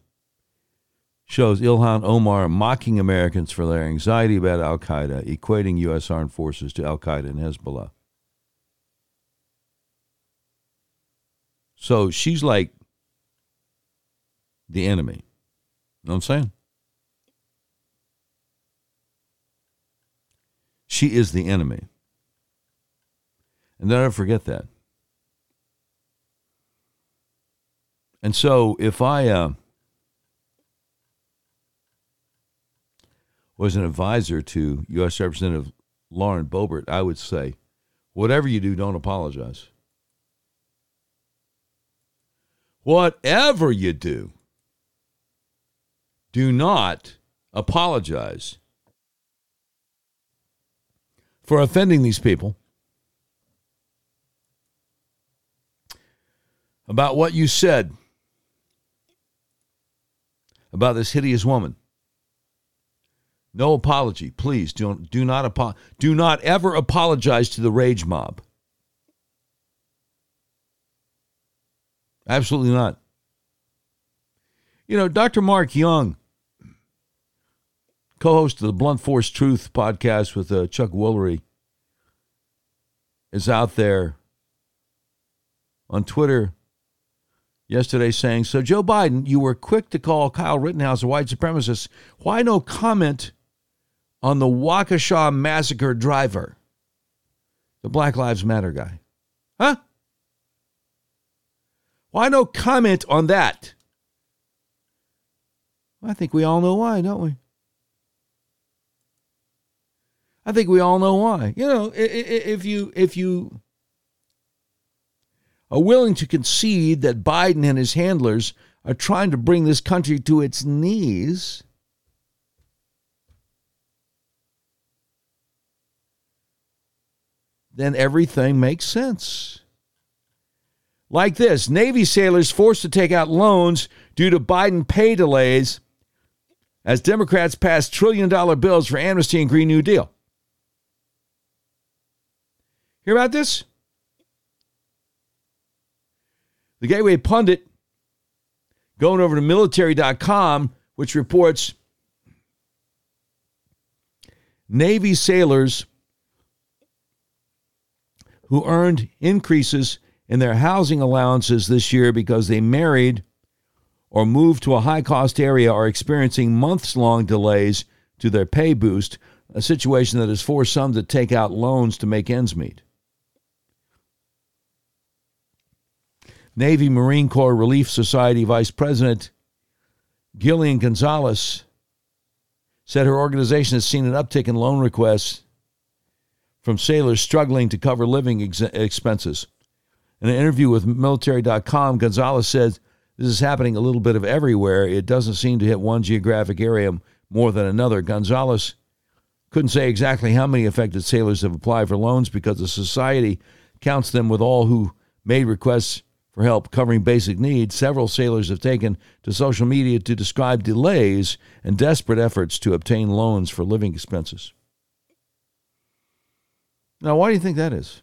Speaker 1: Shows Ilhan Omar mocking Americans for their anxiety about Al Qaeda, equating U.S. armed forces to Al Qaeda and Hezbollah. So she's like the enemy. You know what I'm saying? She is the enemy. And don't ever forget that. And so if I uh, was an advisor to U.S. Representative Lauren Boebert, I would say, whatever you do, don't apologize. Whatever you do, do not apologize for offending these people about what you said about this hideous woman. No apology, please. Do, do not do not ever apologize to the rage mob. Absolutely not. You know, Dr. Mark Young, co-host of the Blunt Force Truth podcast with uh, Chuck Woolery, is out there on Twitter yesterday saying, So, Joe Biden, you were quick to call Kyle Rittenhouse a white supremacist. Why no comment on the Waukesha massacre driver, the Black Lives Matter guy? Huh? Why no comment on that? I think we all know why, don't we? I think we all know why. You know, if you if you are willing to concede that Biden and his handlers are trying to bring this country to its knees, then everything makes sense. Like this Navy sailors forced to take out loans due to Biden pay delays as Democrats pass trillion dollar bills for amnesty and Green New Deal. Hear about this? The Gateway Pundit going over to military.com, which reports Navy sailors who earned increases in their housing allowances this year because they married or moved to a high cost area are experiencing months long delays to their pay boost, a situation that has forced some to take out loans to make ends meet. Navy Marine Corps Relief Society Vice President Gillian Gonzalez said her organization has seen an uptick in loan requests from sailors struggling to cover living ex- expenses. In an interview with military.com, Gonzalez said this is happening a little bit of everywhere. It doesn't seem to hit one geographic area more than another. Gonzalez couldn't say exactly how many affected sailors have applied for loans because the society counts them with all who made requests for help covering basic needs, several sailors have taken to social media to describe delays and desperate efforts to obtain loans for living expenses. Now, why do you think that is?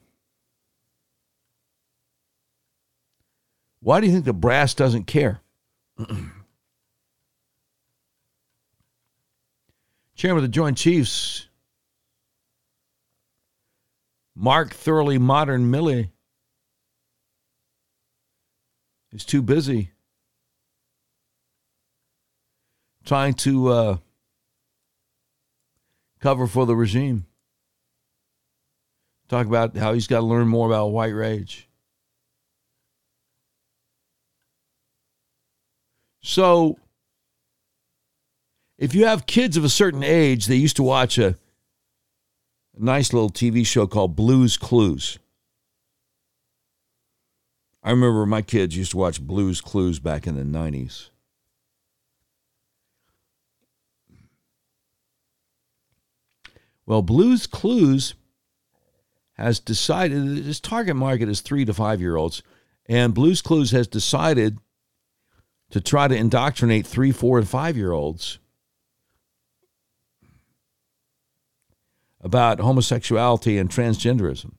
Speaker 1: Why do you think the brass doesn't care? Chairman of the Joint Chiefs, Mark Thoroughly Modern Milley, is too busy trying to uh, cover for the regime. Talk about how he's got to learn more about white rage. So, if you have kids of a certain age, they used to watch a, a nice little TV show called Blues Clues. I remember my kids used to watch Blues Clues back in the 90s. Well, Blues Clues has decided its target market is three to five year olds, and Blues Clues has decided to try to indoctrinate three, four, and five year olds about homosexuality and transgenderism.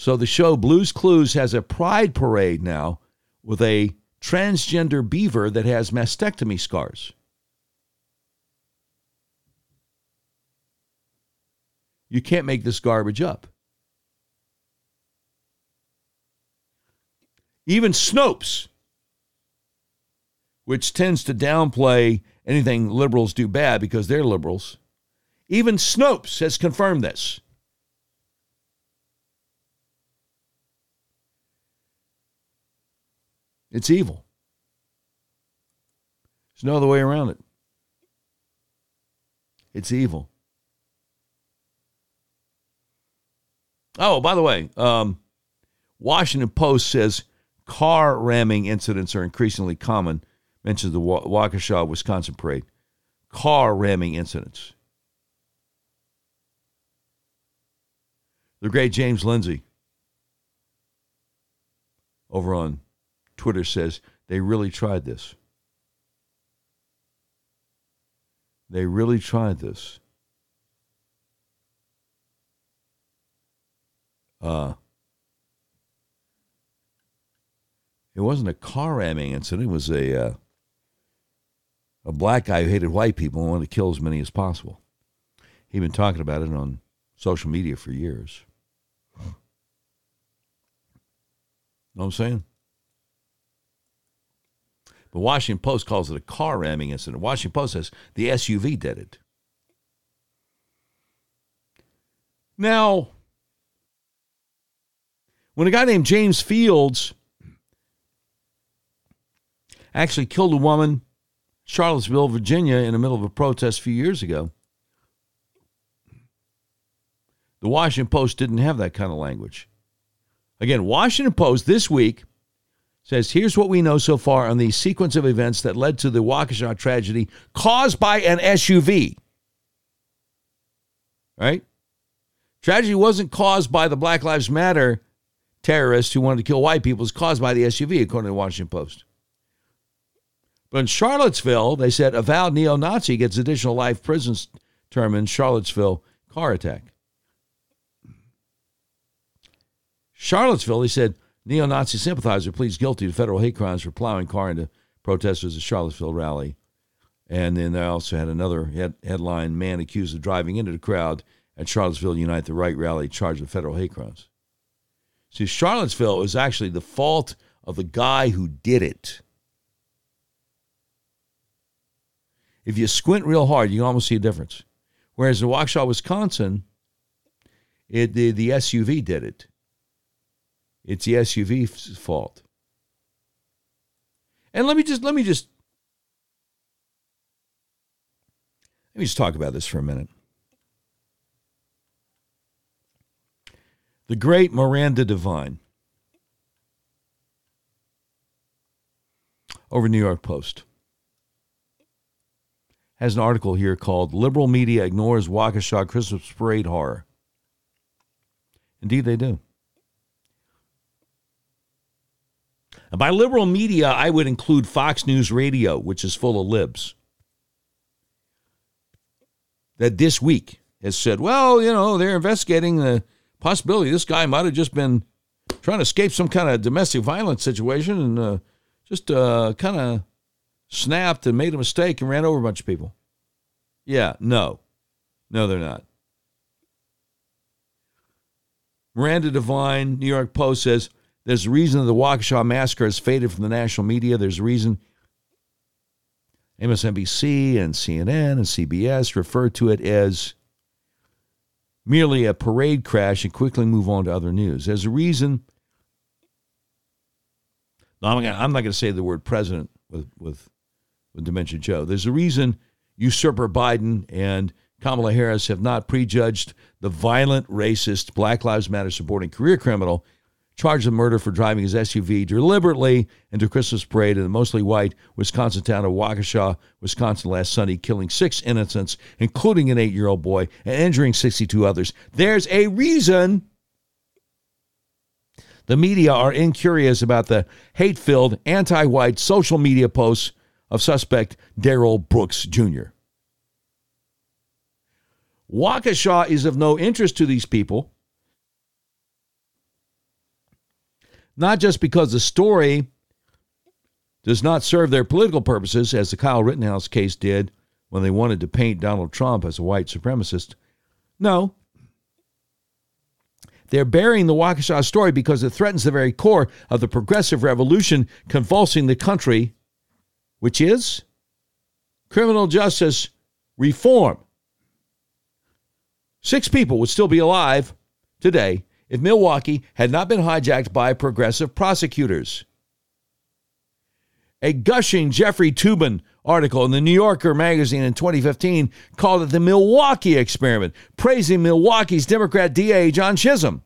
Speaker 1: So the show Blues Clues has a pride parade now with a transgender beaver that has mastectomy scars. You can't make this garbage up. Even Snopes, which tends to downplay anything liberals do bad because they're liberals, even Snopes has confirmed this. It's evil. There's no other way around it. It's evil. Oh, by the way, um, Washington Post says car ramming incidents are increasingly common. Mentions the Waukesha, Wisconsin parade. Car ramming incidents. The great James Lindsay over on Twitter says they really tried this. They really tried this. Uh, it wasn't a car ramming incident. It was a uh, a black guy who hated white people and wanted to kill as many as possible. He'd been talking about it on social media for years. Know what I'm saying? The Washington Post calls it a car ramming incident. Washington Post says the SUV did it. Now, When a guy named James Fields actually killed a woman, Charlottesville, Virginia, in the middle of a protest a few years ago, the Washington Post didn't have that kind of language. Again, Washington Post this week says here's what we know so far on the sequence of events that led to the Waukesha tragedy caused by an SUV. Right? Tragedy wasn't caused by the Black Lives Matter terrorists who wanted to kill white people. It was caused by the SUV, according to the Washington Post. But in Charlottesville, they said avowed neo Nazi gets additional life prison term in Charlottesville car attack. Charlottesville, they said neo Nazi sympathizer pleads guilty to federal hate crimes for plowing car into protesters at Charlottesville rally. And then they also had another head, headline man accused of driving into the crowd at Charlottesville Unite the Right rally charged with federal hate crimes. See, Charlottesville was actually the fault of the guy who did it. If you squint real hard, you can almost see a difference. Whereas in Waukesha, Wisconsin, it, the, the SUV did it. It's the SUV's fault. And let me just let me just let me just talk about this for a minute. The great Miranda Devine over New York Post has an article here called Liberal Media Ignores Waukesha Christmas Parade Horror. Indeed, they do. By liberal media, I would include Fox News Radio, which is full of libs. That this week has said, well, you know, they're investigating the possibility this guy might have just been trying to escape some kind of domestic violence situation and uh, just uh, kind of snapped and made a mistake and ran over a bunch of people. Yeah, no. No, they're not. Miranda Devine, New York Post says there's a reason the Waukesha massacre has faded from the national media. There's a reason MSNBC and CNN and CBS refer to it as merely a parade crash and quickly move on to other news. There's a reason. No, I'm, I'm not going to say the word president with, with, with Dementia Joe. There's a reason usurper Biden and Kamala Harris have not prejudged the violent, racist, Black Lives Matter supporting career criminal charged with murder for driving his SUV deliberately into Christmas parade in the mostly white Wisconsin town of Waukesha, Wisconsin last Sunday, killing six innocents, including an eight year old boy, and injuring 62 others. There's a reason the media are incurious about the hate filled, anti white social media posts of suspect Darrell Brooks Jr. Waukesha is of no interest to these people, not just because the story does not serve their political purposes, as the Kyle Rittenhouse case did when they wanted to paint Donald Trump as a white supremacist. No. They're burying the Waukesha story because it threatens the very core of the progressive revolution convulsing the country, which is criminal justice reform. Six people would still be alive today if Milwaukee had not been hijacked by progressive prosecutors. A gushing Jeffrey Toobin article in the New Yorker magazine in 2015 called it the Milwaukee experiment, praising Milwaukee's Democrat DA John Chisholm.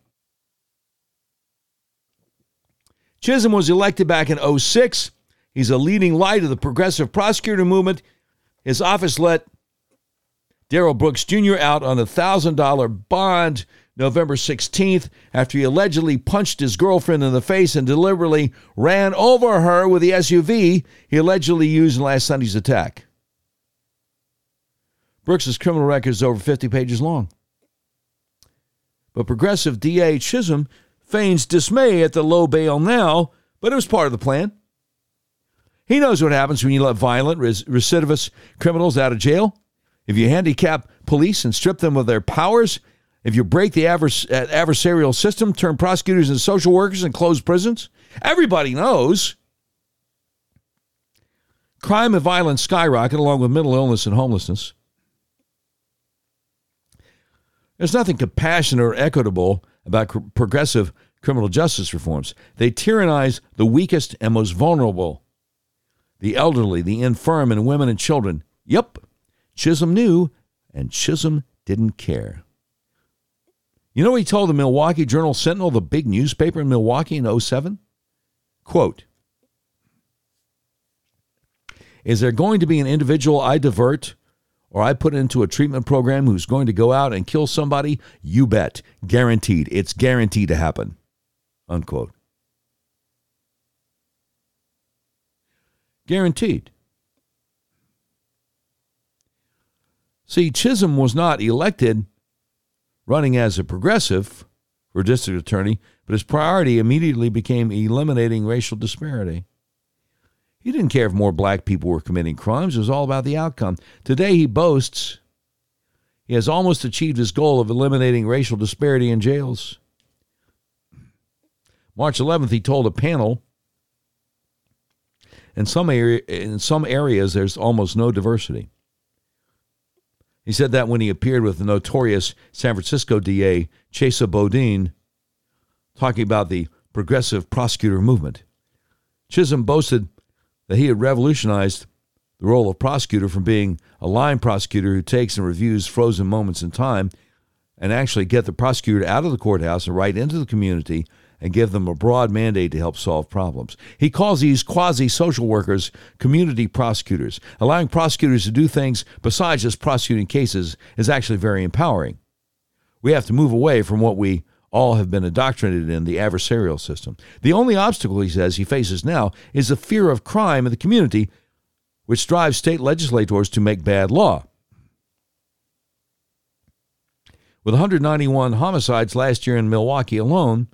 Speaker 1: Chisholm was elected back in 06. He's a leading light of the progressive prosecutor movement. His office let Darrell Brooks Jr. out on a $1,000 bond November 16th after he allegedly punched his girlfriend in the face and deliberately ran over her with the SUV he allegedly used in last Sunday's attack. Brooks's criminal record is over 50 pages long. But progressive DA Chisholm feigns dismay at the low bail now, but it was part of the plan. He knows what happens when you let violent, recidivist criminals out of jail. If you handicap police and strip them of their powers, if you break the advers- uh, adversarial system, turn prosecutors into social workers, and close prisons, everybody knows crime and violence skyrocket along with mental illness and homelessness. There's nothing compassionate or equitable about progressive criminal justice reforms. They tyrannize the weakest and most vulnerable, the elderly, the infirm, and women and children. Yep, Chisholm knew, and Chisholm didn't care. You know what he told the Milwaukee Journal Sentinel, the big newspaper in Milwaukee in 07? Quote, is there going to be an individual I divert or I put into a treatment program who's going to go out and kill somebody? You bet. Guaranteed. It's guaranteed to happen. Unquote. Guaranteed. See, Chisholm was not elected running as a progressive for district attorney, but his priority immediately became eliminating racial disparity. He didn't care if more black people were committing crimes, it was all about the outcome. Today, he boasts he has almost achieved his goal of eliminating racial disparity in jails. March 11th, he told a panel in some, area, in some areas there's almost no diversity. He said that when he appeared with the notorious San Francisco DA, Chesa Boudin, talking about the progressive prosecutor movement. Chisholm boasted that he had revolutionized the role of prosecutor from being a line prosecutor who takes and reviews frozen moments in time and actually get the prosecutor out of the courthouse and right into the community and give them a broad mandate to help solve problems. He calls these quasi social workers community prosecutors. Allowing prosecutors to do things besides just prosecuting cases is actually very empowering. We have to move away from what we all have been indoctrinated in the adversarial system. The only obstacle, he says, he faces now is the fear of crime in the community, which drives state legislators to make bad law. With 191 homicides last year in Milwaukee alone,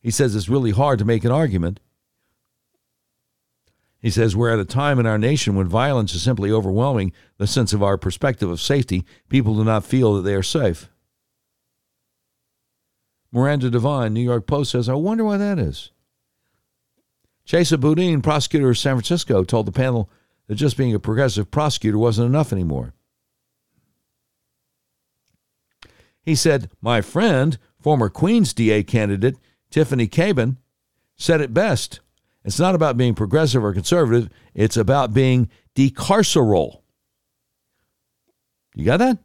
Speaker 1: he says it's really hard to make an argument. He says we're at a time in our nation when violence is simply overwhelming the sense of our perspective of safety. People do not feel that they are safe. Miranda Devine, New York Post says, I wonder why that is. Chesa Boudin, prosecutor of San Francisco, told the panel that just being a progressive prosecutor wasn't enough anymore. He said, My friend, former Queens DA candidate Tiffany Cabán, said it best. It's not about being progressive or conservative, it's about being decarceral. You got that?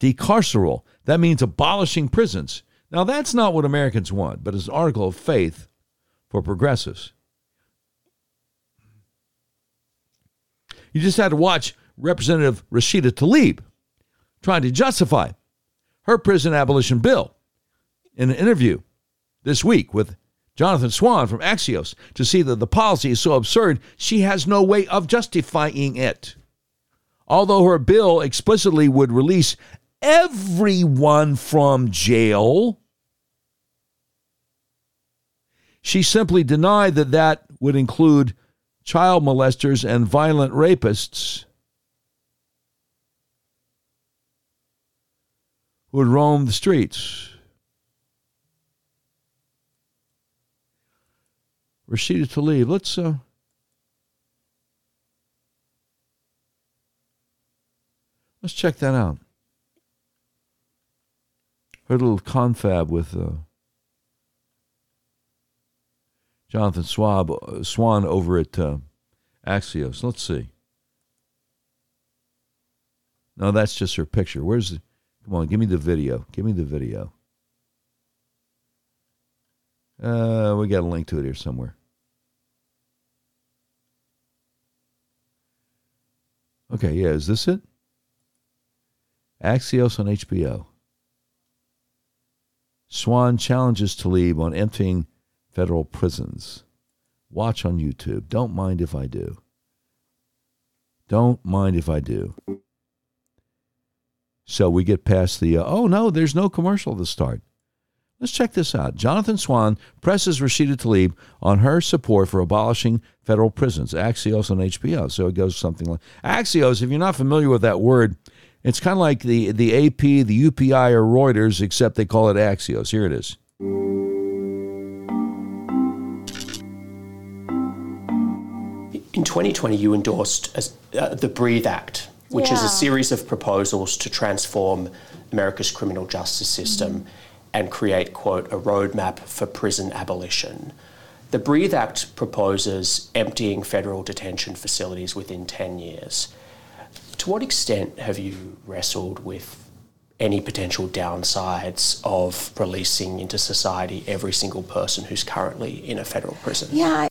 Speaker 1: Decarceral. That means abolishing prisons. Now, that's not what Americans want, but it's an article of faith for progressives. You just had to watch Representative Rashida Tlaib trying to justify her prison abolition bill in an interview this week with Jonathan Swan from Axios to see that the policy is so absurd, she has no way of justifying it. Although her bill explicitly would release everyone from jail, she simply denied that that would include child molesters and violent rapists who would roam the streets. Rashida Tlaib, let's uh, let's check that out. Her little confab with uh, Jonathan Swab, uh, Swan over at uh, Axios. Let's see. No, that's just her picture. Where's the? Come on, give me the video. Give me the video. Uh, we got a link to it here somewhere. Okay, yeah, is this it? Axios on HBO. Swan challenges Tlaib on emptying federal prisons. Watch on YouTube. Don't mind if I do. Don't mind if I do. So we get past the, uh, oh no, there's no commercial to start. Let's check this out. Jonathan Swan presses Rashida Tlaib on her support for abolishing federal prisons. Axios on HBO. So it goes something like Axios. If you're not familiar with that word, it's kind of like the the AP, the UPI, or Reuters, except they call it Axios. Here it is.
Speaker 14: In 2020, you endorsed uh, the Breathe Act, which is a series of proposals to transform America's criminal justice system.
Speaker 3: And create, quote, a roadmap for prison abolition. The Breathe Act proposes emptying federal detention facilities within 10 years. To what extent have you wrestled with any potential downsides of releasing into society every single person who's currently in a federal prison?
Speaker 15: Yeah,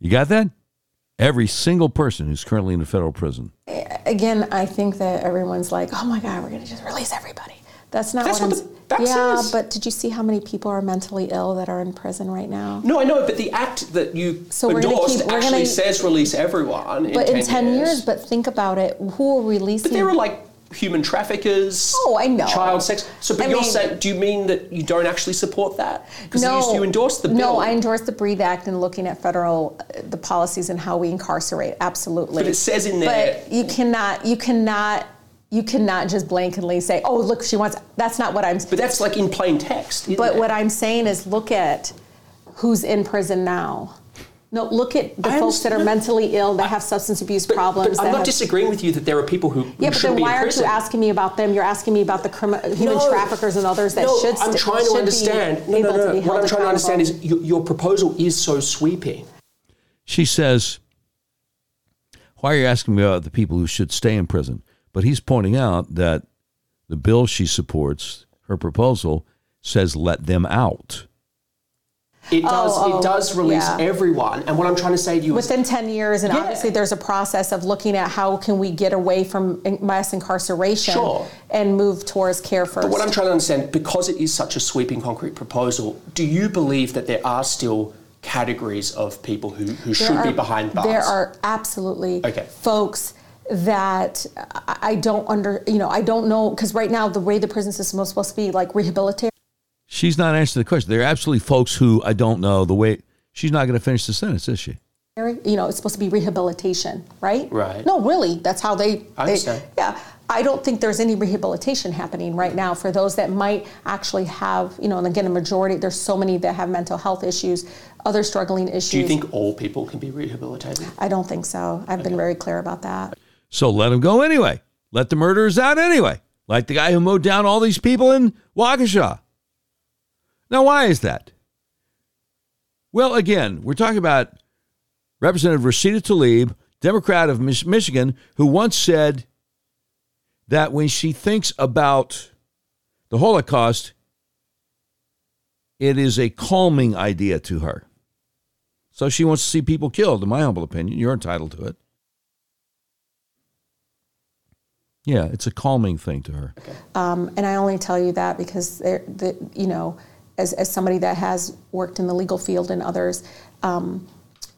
Speaker 1: You got that? Every single person who's currently in a federal prison.
Speaker 15: again, I think that everyone's like, "Oh my God, we're going to just release everybody." That's not
Speaker 3: That's
Speaker 15: what,
Speaker 3: what
Speaker 15: I'm.
Speaker 3: the
Speaker 15: yeah,
Speaker 3: says.
Speaker 15: but did you see how many people are mentally ill that are in prison right now?
Speaker 3: No, I know, but the act that you
Speaker 15: So
Speaker 3: endorsed
Speaker 15: keep-
Speaker 3: actually
Speaker 15: gonna-
Speaker 3: says release everyone.
Speaker 15: but
Speaker 3: in
Speaker 15: in 10
Speaker 3: years.
Speaker 15: years. But think about it. Who are releasing?
Speaker 3: But there are like human traffickers.
Speaker 15: Oh, I know.
Speaker 3: Child sex. So, but
Speaker 15: I
Speaker 3: you're
Speaker 15: mean-
Speaker 3: saying, do you mean that you don't actually support that? Because
Speaker 15: no,
Speaker 3: you, you endorsed the bill.
Speaker 15: No, I endorse the Breathe Act and looking at federal uh, the policies and how we incarcerate. Absolutely.
Speaker 3: But it says in there-
Speaker 15: But you cannot. You cannot. You cannot just blanketly say, "Oh, look, she wants." That's not what I'm.
Speaker 3: But that's like in plain text. isn't
Speaker 15: But
Speaker 3: it?
Speaker 15: what I'm saying is, look at who's in prison now. No, look at the
Speaker 3: I
Speaker 15: folks that are
Speaker 3: understand.
Speaker 15: mentally ill, that have substance abuse
Speaker 3: But,
Speaker 15: problems.
Speaker 3: but I'm not
Speaker 15: have-
Speaker 3: disagreeing with you that there are people who, who
Speaker 15: Yeah, but
Speaker 3: should
Speaker 15: then
Speaker 3: be
Speaker 15: why aren't you asking me about them? You're asking me about the crimi- human
Speaker 3: No.
Speaker 15: traffickers and others that
Speaker 3: no,
Speaker 15: should.
Speaker 3: I'm
Speaker 15: st-
Speaker 3: trying to understand. No, no, no. What I'm trying to understand is your, your proposal is so sweeping.
Speaker 1: She says, Why are you asking me about the people who should stay in prison? But he's pointing out that the bill she supports, her proposal, says let them out.
Speaker 3: It does.
Speaker 15: Oh, oh,
Speaker 3: it does release
Speaker 15: yeah.
Speaker 3: everyone. And what I'm trying to say to you is,
Speaker 15: within 10 years and
Speaker 3: Yeah.
Speaker 15: obviously there's a process of looking at how can we get away from mass incarceration
Speaker 3: Sure.
Speaker 15: and move towards care first
Speaker 3: But what I'm trying to understand, because it is such a sweeping, concrete proposal, do you believe that there are still categories of people who, who
Speaker 15: There
Speaker 3: should be behind bars?
Speaker 15: There are absolutely
Speaker 3: Okay.
Speaker 15: folks that I I don't under, you know, I don't know, because right now the way the prison system is supposed to be like rehabilitative.
Speaker 1: She's not answering the question. There are absolutely folks who I don't know the way. She's not going to finish the sentence, is she?
Speaker 15: You know, it's supposed to be rehabilitation, right?
Speaker 1: Right.
Speaker 15: No, really, that's how they.
Speaker 1: I
Speaker 15: they-
Speaker 1: understand.
Speaker 15: yeah, I don't think there's any rehabilitation happening right now for those that might actually have, you know, and again, a majority. There's so many that have mental health issues, other struggling issues.
Speaker 3: Do you think all people can be rehabilitated?
Speaker 15: I don't think so. I've been very clear about that.
Speaker 1: So let him go anyway. Let the murderers out anyway. Like the guy who mowed down all these people in Waukesha. Now, why is that? Well, again, we're talking about Representative Rashida Tlaib, Democrat of Mich- Michigan, who once said that when she thinks about the Holocaust, it is a calming idea to her. So she wants to see people killed, in my humble opinion. You're entitled to it. Yeah, it's a calming thing to her.
Speaker 15: Um, and I only tell you that because, the, you know, as, as somebody that has worked in the legal field and others, um,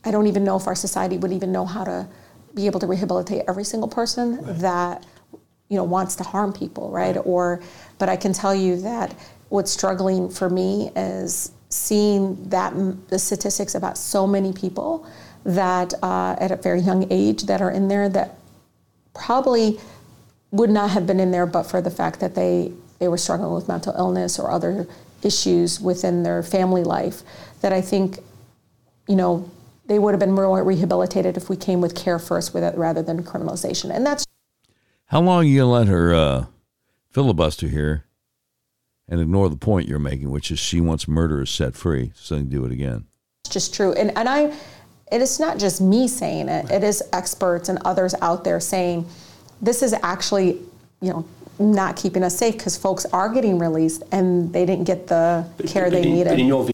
Speaker 15: I don't even know if our society would even know how to be able to rehabilitate every single person that, you know, wants to harm people, right? Or, but I can tell you that what's struggling for me is seeing that the statistics about so many people that uh, at a very young age that are in there that probably would not have been in there but for the fact that they they were struggling with mental illness or other issues within their family life that I think you know they would have been more rehabilitated if we came with care first with it rather than criminalization. And that's
Speaker 1: How long are you let her uh, filibuster here and ignore the point you're making, which is she wants murderers set free so they can do it again?
Speaker 15: It's just true. And and I it is not just me saying it. It is experts and others out there saying this is actually you know not keeping us safe because folks are getting released and they didn't get the care they
Speaker 3: but in,
Speaker 15: needed
Speaker 3: But in your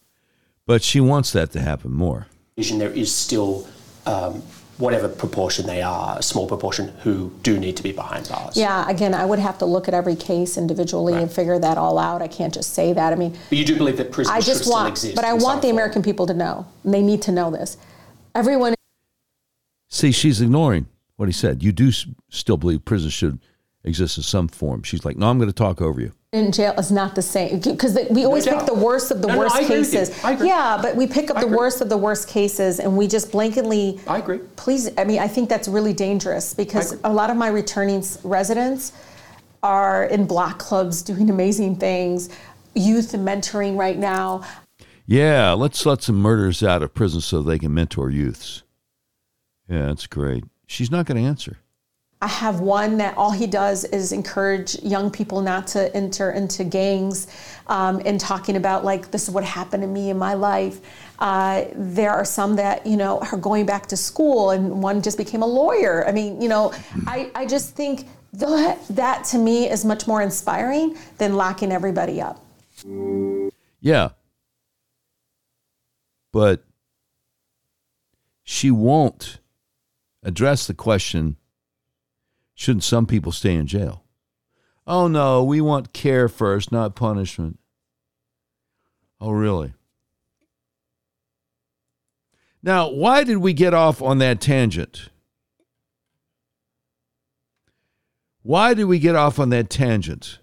Speaker 1: But she wants that to happen more.
Speaker 3: vision, there is still, um, whatever proportion they are, a small proportion who do need to be behind bars.
Speaker 15: Yeah, again, I would have to look at every case individually and figure that all out. I can't just say that. I mean,
Speaker 3: But you do believe that prisons
Speaker 15: I
Speaker 3: should
Speaker 15: just
Speaker 3: still
Speaker 15: want,
Speaker 3: exist.
Speaker 15: but I want the
Speaker 3: form.
Speaker 15: American people to know. And they need to know this. Everyone
Speaker 1: See, she's ignoring what he said. You do s- still believe prisons should exist in some form. She's like, no, I'm going to talk over you.
Speaker 15: in jail is not the same because we always pick the worst of the
Speaker 3: No, no,
Speaker 15: worst
Speaker 3: I agree with you.
Speaker 15: cases.
Speaker 3: I agree.
Speaker 15: Yeah, but we pick up the
Speaker 3: agree.
Speaker 15: worst of the worst cases and we just blanketly.
Speaker 3: I agree.
Speaker 15: Please, I mean, I think that's really dangerous because a lot of my returning residents are in block clubs doing amazing things, youth mentoring right now.
Speaker 1: Yeah, let's let some murderers out of prison so they can mentor youths. Yeah, that's great. She's not going to answer.
Speaker 16: I have one that all he does is encourage young people not to enter into gangs um, and talking about, like, this is what happened to me in my life. Uh, there are some that, you know, are going back to school and one just became a lawyer. I mean, you know, I, I just think that, that to me is much more inspiring than locking everybody up.
Speaker 1: Yeah. But she won't address the question shouldn't some people stay in jail? Oh, no, we want care first, not punishment. Oh, really? Now, why did we get off on that tangent? Why did we get off on that tangent?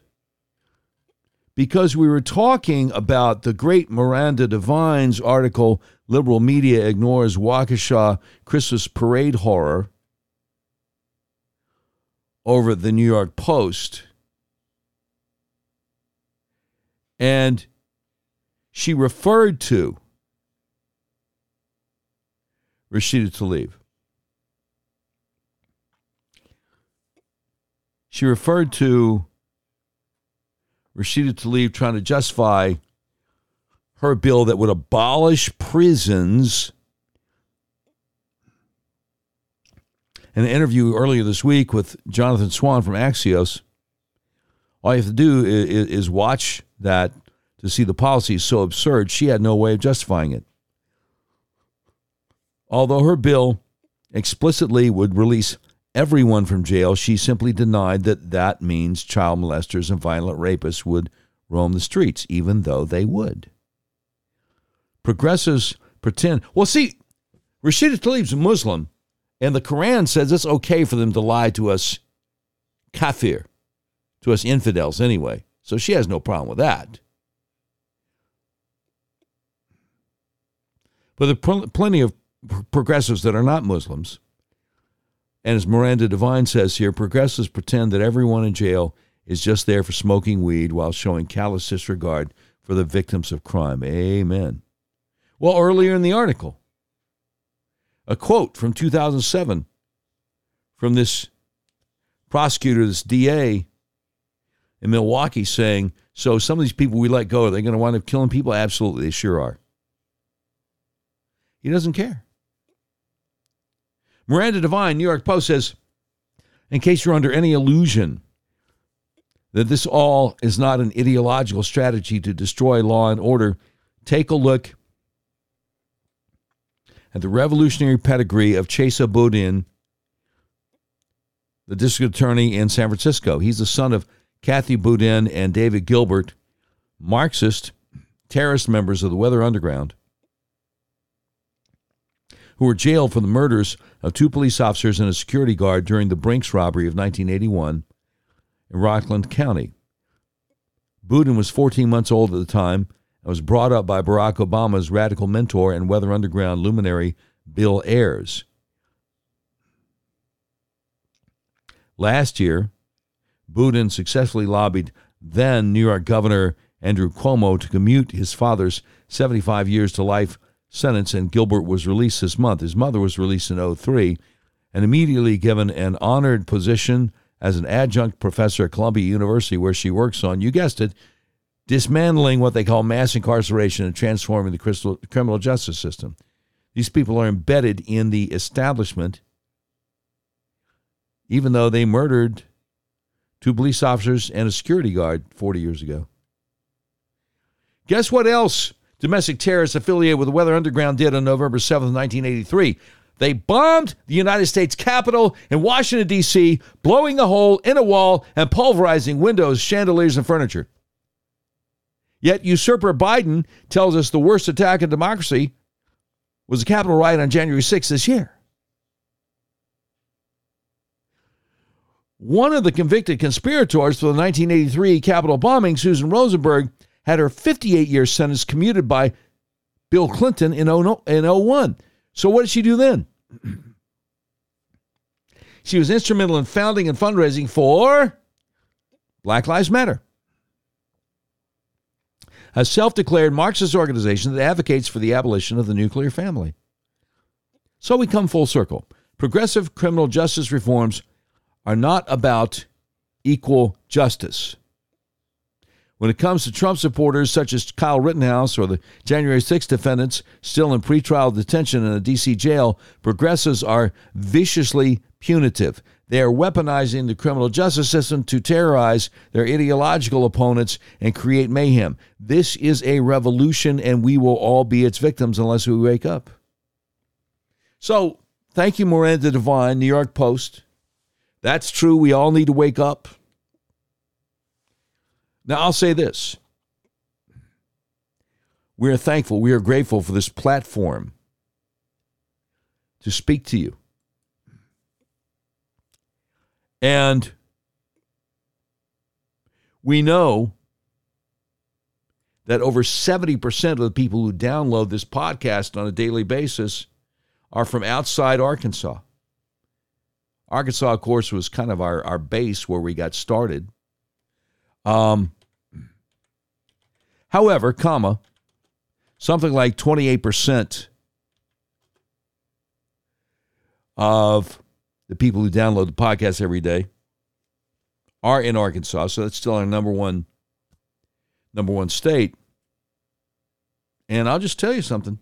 Speaker 1: Because we were talking about the great Miranda Devine's article, Liberal Media Ignores Waukesha Christmas Parade Horror, over the New York Post. And she referred to Rashida Tlaib. She referred to Rashida Tlaib trying to justify her bill that would abolish prisons. In an interview earlier this week with Jonathan Swan from Axios, all you have to do is, is watch that to see the policy is so absurd, she had no way of justifying it. Although her bill explicitly would release everyone from jail, she simply denied that that means child molesters and violent rapists would roam the streets, even though they would. Progressives pretend. Well, see, Rashida Tlaib's a Muslim, and the Quran says it's okay for them to lie to us kafir, to us infidels anyway. So she has no problem with that. But there are plenty of progressives that are not Muslims. And as Miranda Devine says here, progressives pretend that everyone in jail is just there for smoking weed while showing callous disregard for the victims of crime. Amen. Well, earlier in the article, a quote from 2007 from this prosecutor, this DA in Milwaukee saying, So some of these people we let go, are they going to wind up killing people? Absolutely, they sure are. He doesn't care. Miranda Devine, New York Post says, in case you're under any illusion that this all is not an ideological strategy to destroy law and order, take a look at the revolutionary pedigree of Chesa Boudin, the district attorney in San Francisco. He's the son of Kathy Boudin and David Gilbert, Marxist terrorist members of the Weather Underground who were jailed for the murders of two police officers and a security guard during the Brinks robbery of 1981 in Rockland County. Boudin was 14 months old at the time and was brought up by Barack Obama's radical mentor and Weather Underground luminary Bill Ayers. Last year, Boudin successfully lobbied then New York Governor Andrew Cuomo to commute his father's 75 years to life sentence, and Gilbert was released this month. His mother was released in 03 and immediately given an honored position as an adjunct professor at Columbia University, where she works on, you guessed it, dismantling what they call mass incarceration and transforming the criminal justice system. These people are embedded in the establishment, even though they murdered two police officers and a security guard 40 years ago. Guess what else domestic terrorists affiliated with the Weather Underground did on November 7th, 1983? They bombed the United States Capitol in Washington, D.C., blowing a hole in a wall and pulverizing windows, chandeliers, and furniture. Yet usurper Biden tells us the worst attack on democracy was the Capitol riot on January 6th this year. One of the convicted conspirators for the 1983 Capitol bombing, Susan Rosenberg, had her 58 year sentence commuted by Bill Clinton in 01. So what did she do then? she was instrumental in founding and fundraising for Black Lives Matter, a self declared Marxist organization that advocates for the abolition of the nuclear family. So we come full circle. Progressive criminal justice reforms are not about equal justice. When it comes to Trump supporters such as Kyle Rittenhouse or the January 6 defendants still in pretrial detention in a D.C. jail, progressives are viciously punitive. They are weaponizing the criminal justice system to terrorize their ideological opponents and create mayhem. This is a revolution, and we will all be its victims unless we wake up. So, thank you, Miranda Devine, New York Post. That's true. We all need to wake up. Now, I'll say this. We are thankful, we are grateful for this platform to speak to you. And we know that over 70% of the people who download this podcast on a daily basis are from outside Arkansas. Arkansas, of course, was kind of our, our base where we got started. Um, however, comma, something like 28% of the people who download the podcast every day are in Arkansas, so that's still our number one number one state. And I'll just tell you something.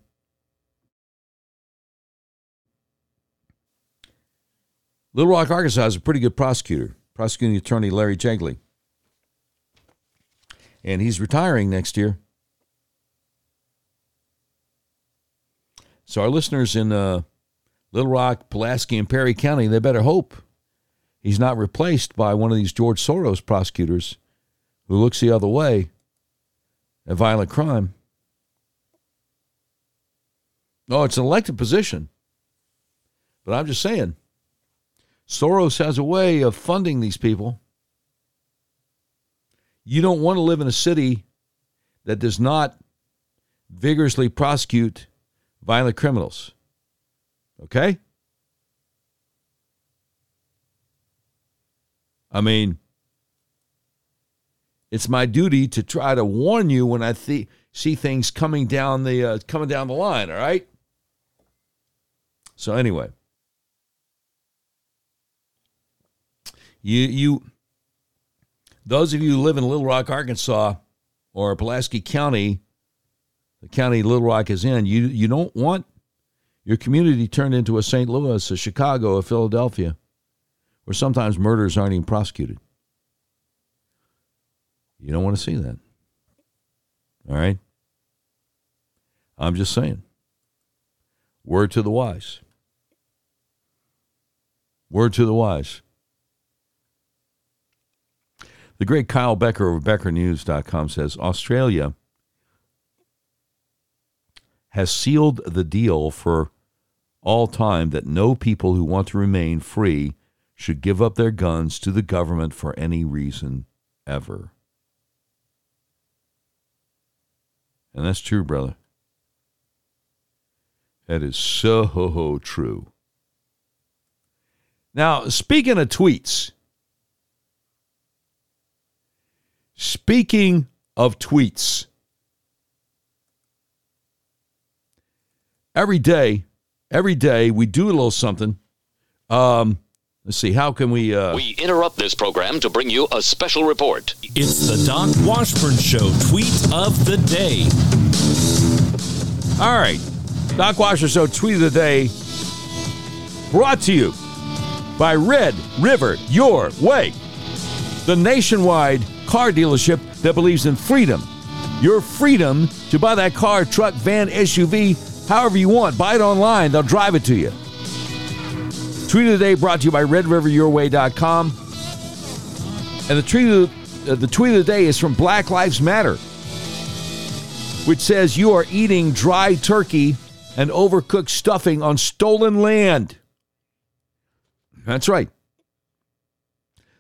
Speaker 1: Little Rock, Arkansas is a pretty good prosecutor, prosecuting attorney Larry Jegley. And he's retiring next year. So our listeners in uh, Little Rock, Pulaski, and Perry County, they better hope he's not replaced by one of these George Soros prosecutors who looks the other way at violent crime. No, it's an elected position. But I'm just saying, Soros has a way of funding these people. You don't want to live in a city that does not vigorously prosecute violent criminals. Okay? I mean, it's my duty to try to warn you when I th- see things coming down the uh, coming down the line. All right. So anyway, you you those of you who live in Little Rock, Arkansas, or Pulaski County, the county Little Rock is in, you you don't want your community turned into a St. Louis, a Chicago, a Philadelphia, where sometimes murders aren't even prosecuted. You don't want to see that. All right? I'm just saying. Word to the wise. Word to the wise. The great Kyle Becker of BeckerNews.com says Australia has sealed the deal for all time that no people who want to remain free should give up their guns to the government for any reason ever. And that's true, brother. That is so true. Now, speaking of tweets, speaking of tweets, every day, every day we do a little something. Um, let's see, how can we? Uh,
Speaker 17: We interrupt this program to bring you a special report.
Speaker 9: It's the Doc Washburn Show tweet of the day.
Speaker 1: All right. Doc Washburn Show tweet of the day brought to you by Red River Your Way, the nationwide car dealership that believes in freedom. Your freedom to buy that car, truck, van, SUV, however you want. Buy it online, they'll drive it to you. Tweet of the day brought to you by RedRiverYourWay.com. And the tweet of the, uh, the tweet of the day is from Black Lives Matter, which says you are eating dry turkey and overcooked stuffing on stolen land. That's right.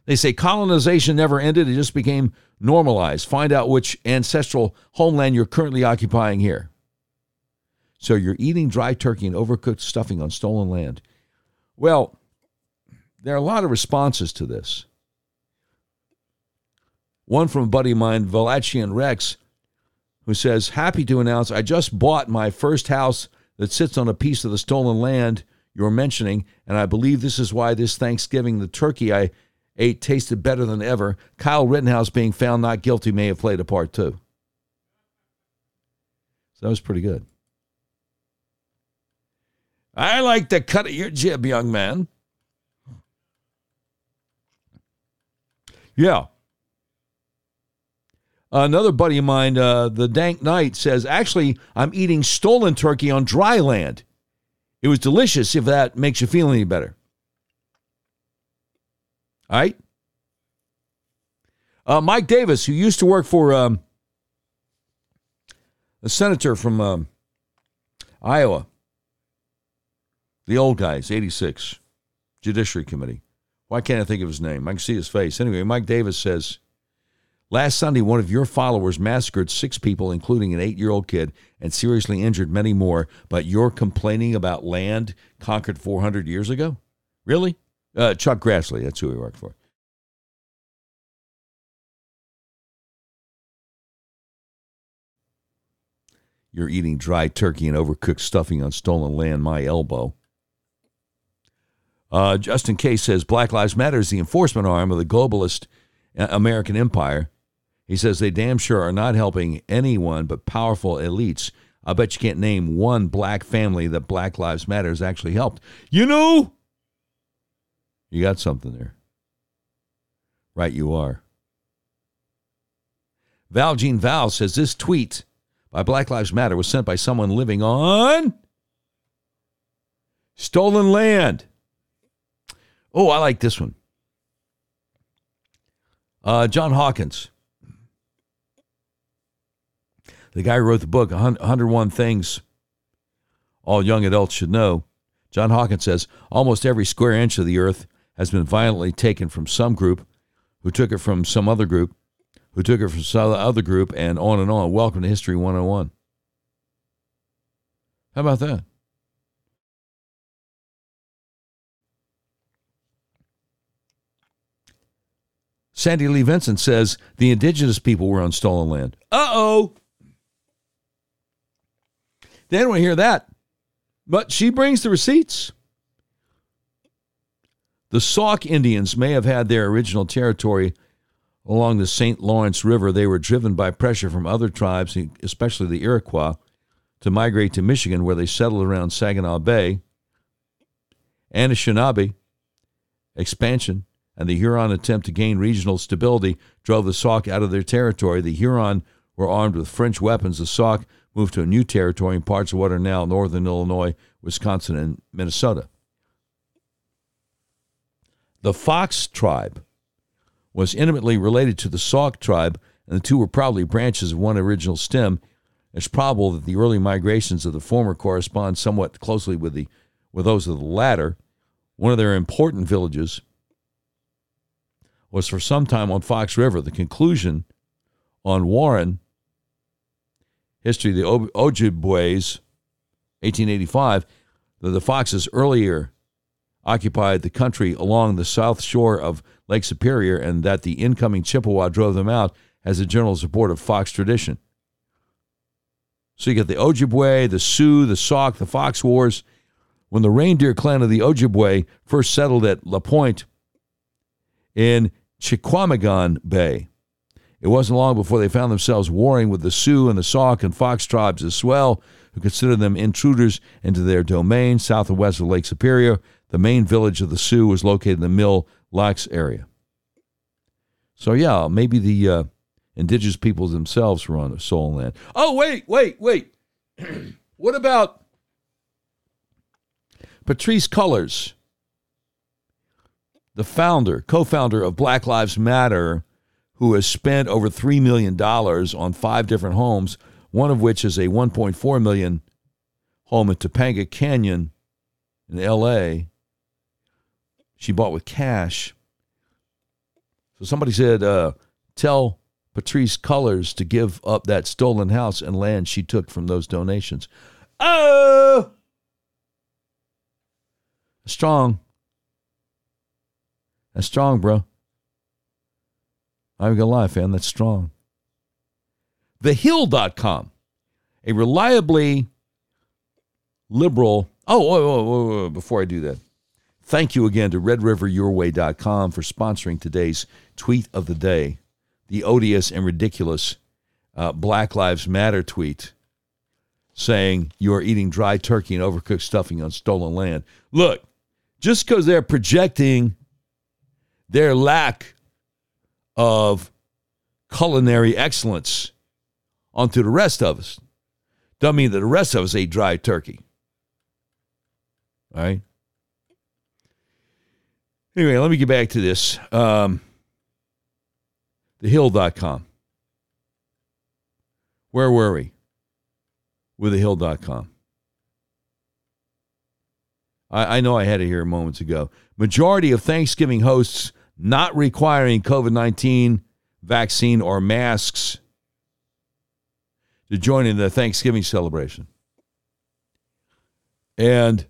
Speaker 1: They say colonization never ended, it just became normalized. Find out which ancestral homeland you're currently occupying here. So you're eating dry turkey and overcooked stuffing on stolen land. Well, there are a lot of responses to this. One from a buddy of mine, Valachian Rex, who says, Happy to announce I just bought my first house that sits on a piece of the stolen land you're mentioning, and I believe this is why this Thanksgiving the turkey I ate tasted better than ever. Kyle Rittenhouse being found not guilty may have played a part too. So that was pretty good. I like the cut of your jib, young man. Yeah. Another buddy of mine, uh, the Dank Knight, says, actually, I'm eating stolen turkey on dry land. It was delicious if that makes you feel any better. All right? Uh, Mike Davis, who used to work for um, a senator from um, Iowa, the old guys, 86, Judiciary Committee. Why can't I think of his name? I can see his face. Anyway, Mike Davis says, Last Sunday, one of your followers massacred six people, including an eight year old kid, and seriously injured many more, but you're complaining about land conquered 400 years ago? Really? Uh, Chuck Grassley, that's who he worked for. You're eating dry turkey and overcooked stuffing on stolen land, my elbow. Uh, Justin Case says Black Lives Matter is the enforcement arm of the globalist uh, American empire. He says they damn sure are not helping anyone but powerful elites. I bet you can't name one black family that Black Lives Matter has actually helped. You know, you got something there. Right, you are. Val Jean Val says this tweet by Black Lives Matter was sent by someone living on stolen land. Oh, I like this one. Uh, John Hawkins, the guy who wrote the book 101 Things All Young Adults Should Know. John Hawkins says almost every square inch of the earth has been violently taken from some group, who took it from some other group, who took it from some other group, and on and on. Welcome to History 101. How about that? Sandy Lee Vincent says the indigenous people were on stolen land. Uh oh. They don't want to hear that. But she brings the receipts. The Sauk Indians may have had their original territory along the St. Lawrence River. They were driven by pressure from other tribes, especially the Iroquois, to migrate to Michigan, where they settled around Saginaw Bay. Anishinaabe expansion and the Huron attempt to gain regional stability drove the Sauk out of their territory. The Huron were armed with French weapons. The Sauk moved to a new territory in parts of what are now northern Illinois, Wisconsin, and Minnesota. The Fox tribe was intimately related to the Sauk tribe, and the two were probably branches of one original stem. It's probable that the early migrations of the former correspond somewhat closely with the with those of the latter. One of their important villages was for some time on Fox River. The conclusion on Warren, History of the Ojibways, 1885, that the Foxes earlier occupied the country along the south shore of Lake Superior and that the incoming Chippewa drove them out has a general support of Fox tradition. So you get the Ojibwe, the Sioux, the Sauk, the Fox Wars. When the reindeer clan of the Ojibwe first settled at La Pointe in Chequamegon Bay, it wasn't long before they found themselves warring with the Sioux and the Sauk and Fox tribes as well, who considered them intruders into their domain south and west of Lake Superior. The main village of the Sioux was located in the Mille Lacs area. So, yeah, maybe the uh, indigenous peoples themselves were on the stolen land. Oh, wait, wait, wait. what about Patrice Cullors, the founder, co founder of Black Lives Matter, who has spent over $3 million on five different homes, one of which is a 1.4 million home in Topanga Canyon in LA. She bought with cash. So somebody said, uh, tell Patrice Cullors to give up that stolen house and land she took from those donations. Oh! Strong. That's strong, bro. I'm going to lie, fam. That's strong. TheHill.com, a reliably liberal Oh, whoa, before I do that, thank you again to RedRiverYourWay.com for sponsoring today's tweet of the day, the odious and ridiculous uh, Black Lives Matter tweet saying you are eating dry turkey and overcooked stuffing on stolen land. Look, just because they're projecting their lack of culinary excellence onto the rest of us doesn't mean that the rest of us ate dry turkey. All right. Anyway, let me get back to this. Um, thehill.com. Where were we? With thehill.com. I, I know I had it here moments ago. Majority of Thanksgiving hosts not requiring COVID 19 vaccine or masks to join in the Thanksgiving celebration. And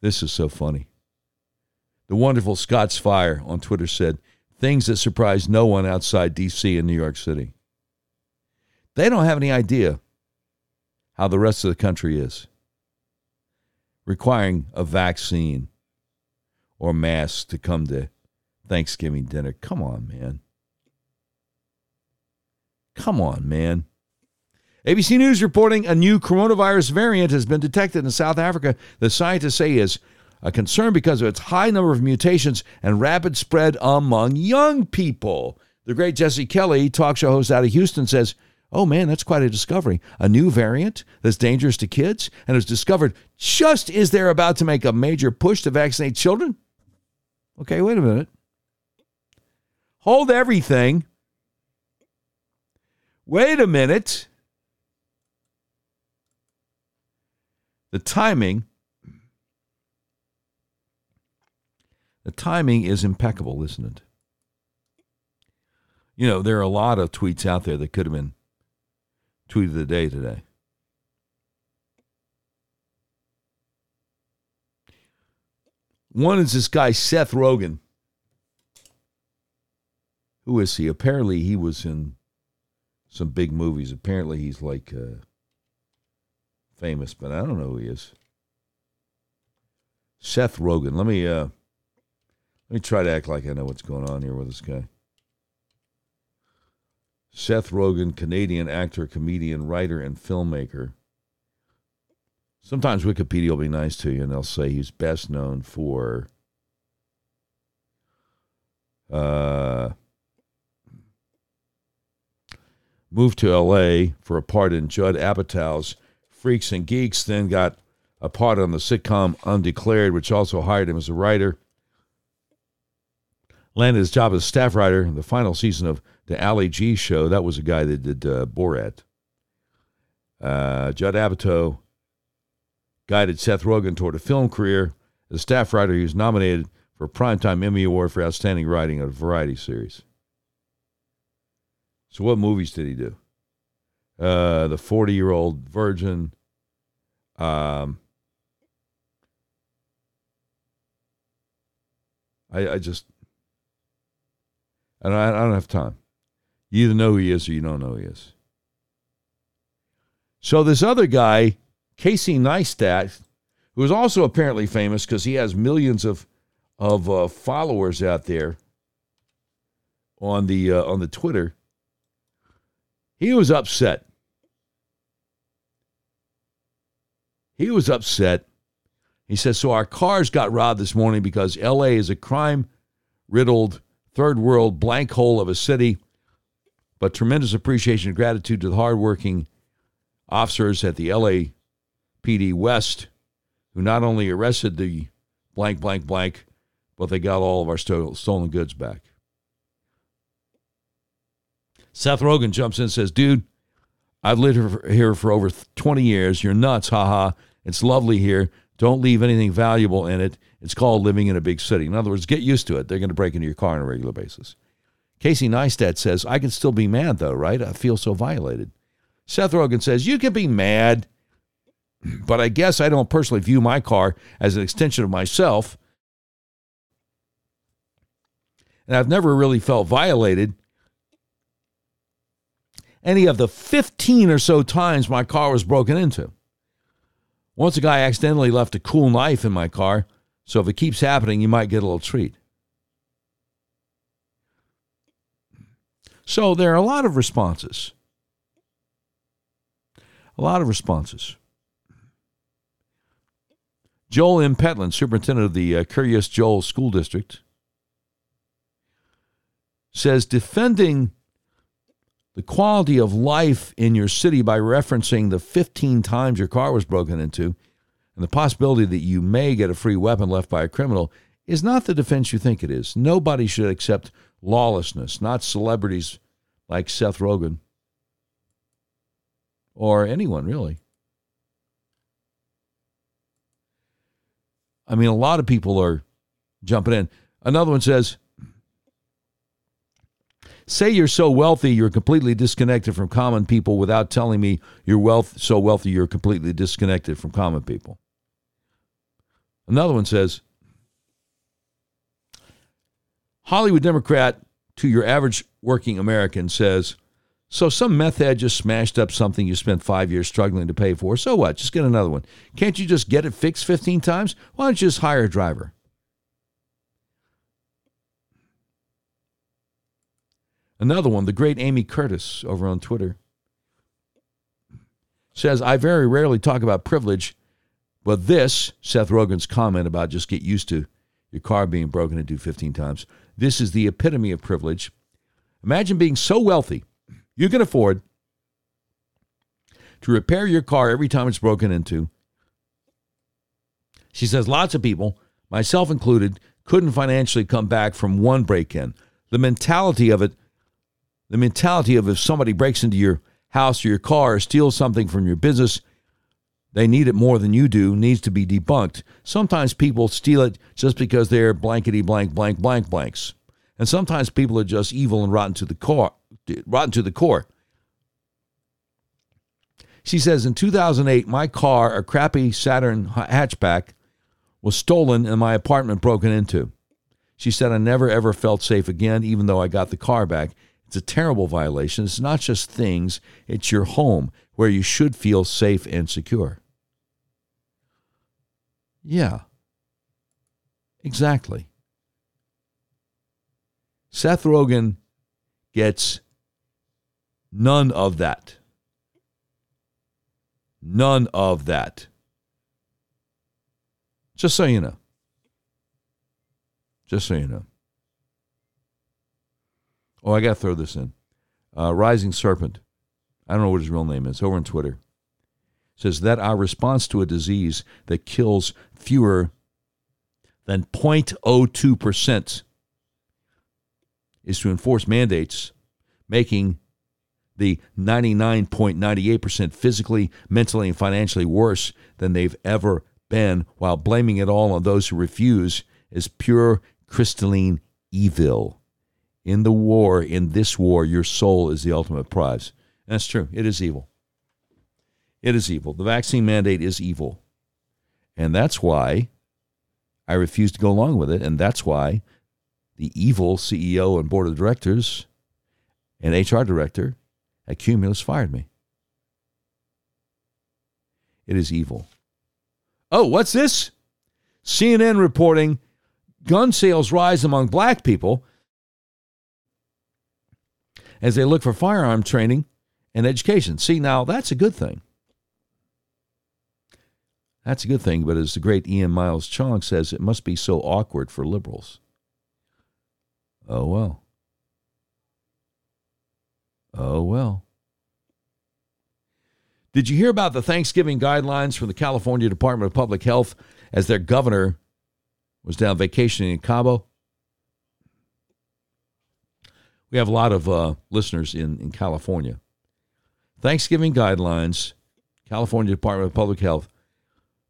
Speaker 1: this is so funny. The wonderful Scott's Fire on Twitter said, things that surprise no one outside D.C. and New York City. They don't have any idea how the rest of the country is requiring a vaccine or masks to come to Thanksgiving dinner. Come on, man. Come on, man. ABC News reporting a new coronavirus variant has been detected in South Africa. The scientists say is a concern because of its high number of mutations and rapid spread among young people. The great Jesse Kelly, talk show host out of Houston, says, Oh man, that's quite a discovery. A new variant that's dangerous to kids and was discovered just as they're about to make a major push to vaccinate children. Okay, wait a minute. Hold everything. Wait a minute. The timing the timing is impeccable, isn't it? You know, there are a lot of tweets out there that could have been tweet of the day today. One is this guy, Seth Rogen. Who is he? Apparently, he was in some big movies. Apparently, he's like uh, famous, but I don't know who he is. Seth Rogen. Let me uh, let me try to act like I know what's going on here with this guy. Seth Rogen, Canadian actor, comedian, writer, and filmmaker. Sometimes Wikipedia will be nice to you, and they'll say he's best known for uh, moved to L.A. for a part in Judd Apatow's Freaks and Geeks, then got a part on the sitcom Undeclared, which also hired him as a writer. Landed his job as staff writer in the final season of the Ali G show. That was a guy that did uh, Borat. Uh, Judd Apatow guided Seth Rogen toward a film career. As a staff writer, he was nominated for a Primetime Emmy Award for Outstanding Writing on a variety series. So, what movies did he do? Uh, the 40 year old virgin. Um, I, I just, I I don't have time. You either know who he is or you don't know who he is. So this other guy, Casey Neistat, who is also apparently famous because he has millions of of uh, followers out there on the uh, on the Twitter. He was upset. He was upset. He says, "So our cars got robbed this morning because L.A. is a crime-riddled third world blank hole of a city." But tremendous appreciation and gratitude to the hardworking officers at the LAPD West who not only arrested the blank, blank, blank, but they got all of our sto- stolen goods back. Seth Rogen jumps in and says, Dude, I've lived here for over 20 years. You're nuts, haha. It's lovely here. Don't leave anything valuable in it. It's called living in a big city. In other words, get used to it. They're going to break into your car on a regular basis. Casey Neistat says, I can still be mad, though, right? I feel so violated. Seth Rogen says, You can be mad, but I guess I don't personally view my car as an extension of myself. And I've never really felt violated. Any of the 15 or so times my car was broken into. Once a guy accidentally left a cool knife in my car, so if it keeps happening, you might get a little treat. So there are a lot of responses. A lot of responses. Joel M. Petlin, superintendent of the uh, Kiryas Joel School District, says defending the quality of life in your city by referencing the 15 times your car was broken into and the possibility that you may get a free weapon left by a criminal is not the defense you think it is. Nobody should accept lawlessness, not celebrities like Seth Rogen or anyone really. I mean, a lot of people are jumping in. Another one says, Say you're so wealthy you're completely disconnected from common people without telling me you're wealth so wealthy you're completely disconnected from common people. Another one says Hollywood Democrat to your average working American says, So some meth head just smashed up something you spent five years struggling to pay for. So what? Just get another one. Can't you just get it fixed 15 times? Why don't you just hire a driver? Another one, the great Amy Curtis over on Twitter, says, I very rarely talk about privilege, but this, Seth Rogen's comment about just get used to your car being broken into 15 times, this is the epitome of privilege. Imagine being so wealthy you can afford to repair your car every time it's broken into. She says lots of people, myself included, couldn't financially come back from one break in. The mentality of it the mentality of if somebody breaks into your house or your car or steals something from your business, they need it more than you do, needs to be debunked. Sometimes people steal it just because they're blankety blank blank blank blanks. And sometimes people are just evil and rotten to the core rotten to the core. She says in 2008, my car, a crappy Saturn hatchback, was stolen and my apartment broken into. She said, I never ever felt safe again, even though I got the car back. It's a terrible violation. It's not just things, it's your home where you should feel safe and secure. Yeah. Exactly. Seth Rogen gets none of that. None of that. Just so you know. Just so you know. Oh, I got to throw this in. Uh, Rising Serpent. I don't know what his real name is. Over on Twitter. Says that our response to a disease that kills fewer than 0.02% is to enforce mandates, making the 99.98% physically, mentally, and financially worse than they've ever been, while blaming it all on those who refuse is pure crystalline evil in the war, in this war, your soul is the ultimate prize. That's true. It is evil. It is evil. The vaccine mandate is evil. And that's why I refuse to go along with it. And that's why the evil CEO and board of directors and HR director at Cumulus fired me. It is evil. Oh, what's this? CNN reporting gun sales rise among black people as they look for firearm training and education. See, now that's a good thing. That's a good thing, but as the great Ian Miles Cheong says, it must be so awkward for liberals. Oh, well. Oh, well. Did you hear about the Thanksgiving guidelines from the California Department of Public Health as their governor was down vacationing in Cabo? We have a lot of uh, listeners in, in California. Thanksgiving guidelines, California Department of Public Health.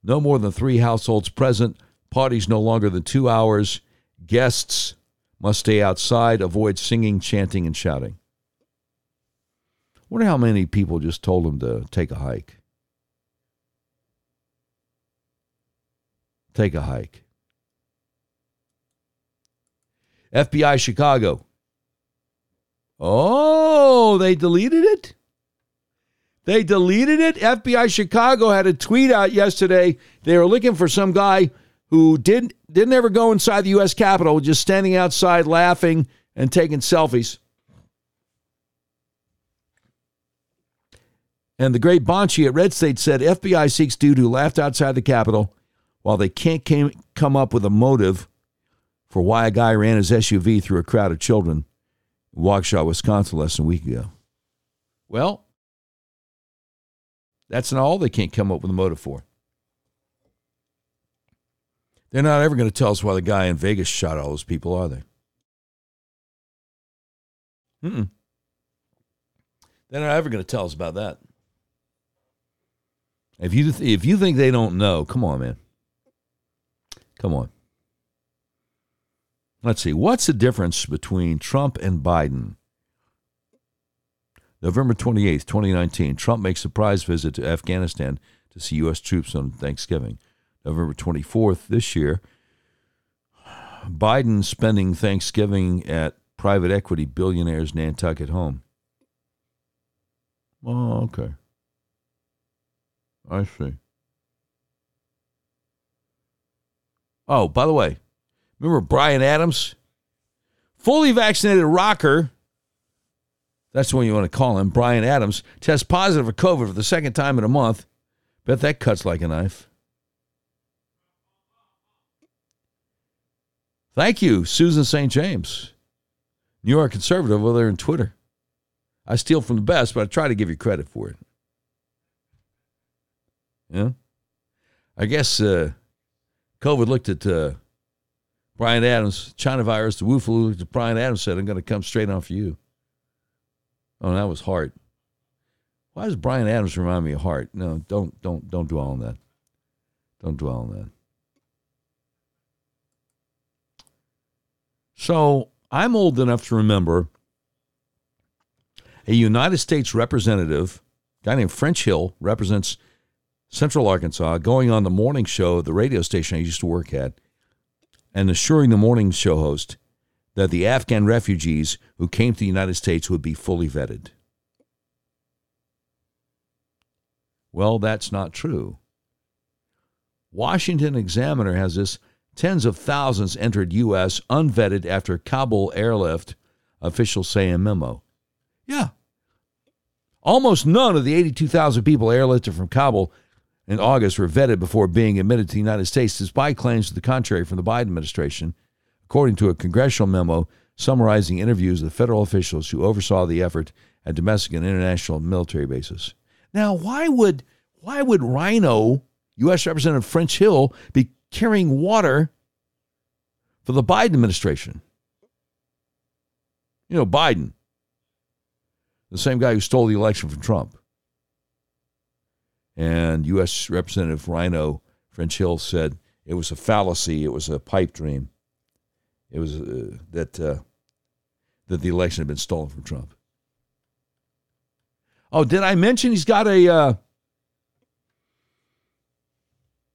Speaker 1: No more than three households present. Parties no longer than two hours. Guests must stay outside. Avoid singing, chanting, and shouting. Wonder how many people just told them to take a hike. Take a hike. FBI Chicago Oh, they deleted it? They deleted it. FBI Chicago had a tweet out yesterday. They were looking for some guy who didn't didn't ever go inside the U.S. Capitol, just standing outside laughing and taking selfies. And the great Bonchie at Red State said FBI seeks dude who laughed outside the Capitol while they can't came, come up with a motive for why a guy ran his SUV through a crowd of children Waukesha, Wisconsin, less than a week ago. Well, that's not all they can't come up with a motive for. They're not ever going to tell us why the guy in Vegas shot all those people, are they? Mm-mm. They're not ever going to tell us about that. If you if you think they don't know, come on, man. Come on. Let's see. What's the difference between Trump and Biden? November 28th, 2019, Trump makes a surprise visit to Afghanistan to see U.S. troops on Thanksgiving. November 24th this year, Biden spending Thanksgiving at private equity billionaire's Nantucket home. Oh, okay. I see. Oh, by the way, remember Bryan Adams? Fully vaccinated rocker. That's what you want to call him, Bryan Adams. Tests positive for COVID for the second time in a month. Bet that cuts like a knife. Thank you, Susan St. James. New York conservative over there in Twitter. I steal from the best, but I try to give you credit for it. Yeah. I guess uh, COVID looked at uh, Bryan Adams, China virus, the flu, Bryan Adams said, I'm going to come straight on for you. Oh, that was Heart. Why does Brian Adams remind me of Heart? No, don't don't don't dwell on that. Don't dwell on that. So I'm old enough to remember a United States representative, a guy named French Hill, represents Central Arkansas, going on the morning show at the radio station I used to work at, and assuring the morning show host that the Afghan refugees who came to the United States would be fully vetted. Well, that's not true. Washington Examiner has this tens of thousands entered U.S. unvetted after Kabul airlift, officials say in memo. Yeah. Almost none of the 82,000 people airlifted from Kabul in August were vetted before being admitted to the United States, despite claims to the contrary from the Biden administration, according to a congressional memo summarizing interviews with federal officials who oversaw the effort at domestic and international military bases. Now, why would why would Rhino, U.S. Representative French Hill, be carrying water for the Biden administration? You know, Biden, the same guy who stole the election from Trump. And U.S. Representative Rhino French Hill said it was a fallacy, it was a pipe dream. It was uh, that uh, that the election had been stolen from Trump. Oh, did I mention he's got a uh,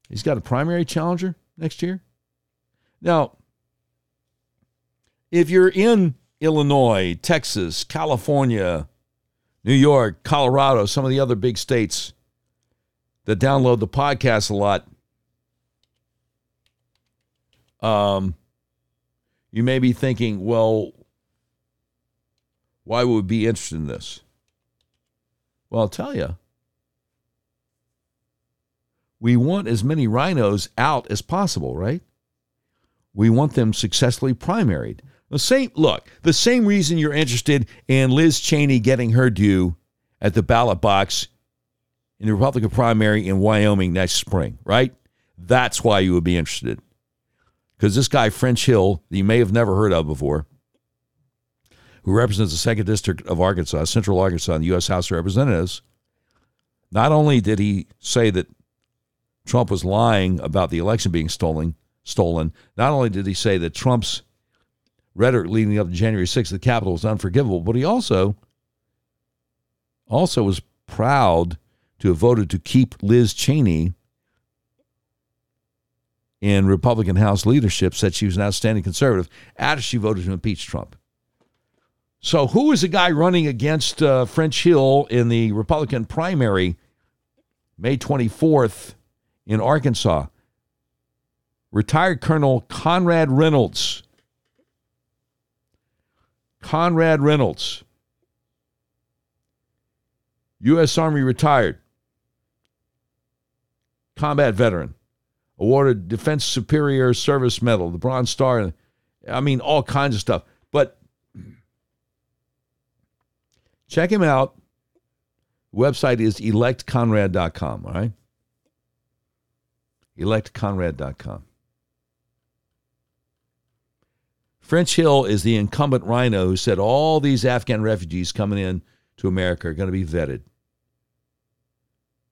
Speaker 1: he's got a primary challenger next year? Now, if you're in Illinois, Texas, California, New York, Colorado, some of the other big states that download the podcast a lot, um, you may be thinking, well, why would we be interested in this? Well, I'll tell you. We want as many rhinos out as possible, right? We want them successfully primaried. The same look, the same reason you're interested in Liz Cheney getting her due at the ballot box in the Republican primary in Wyoming next spring, right? That's why you would be interested. Because this guy, French Hill, that you may have never heard of before, who represents the second district of Arkansas, Central Arkansas, in the U.S. House of Representatives, not only did he say that Trump was lying about the election being stolen, stolen, not only did he say that Trump's rhetoric leading up to January 6th at the Capitol was unforgivable, but he also also was proud to have voted to keep Liz Cheney in Republican House leadership, said she was an outstanding conservative after she voted to impeach Trump. So, who is the guy running against uh, French Hill in the Republican primary May 24th in Arkansas? Retired Colonel Conrad Reynolds. Conrad Reynolds, U.S. Army retired, combat veteran, awarded Defense Superior Service Medal, the Bronze Star. I mean, all kinds of stuff. But check him out. Website is electconrad.com, all right? Electconrad.com. French Hill is the incumbent rhino who said all these Afghan refugees coming in to America are going to be vetted.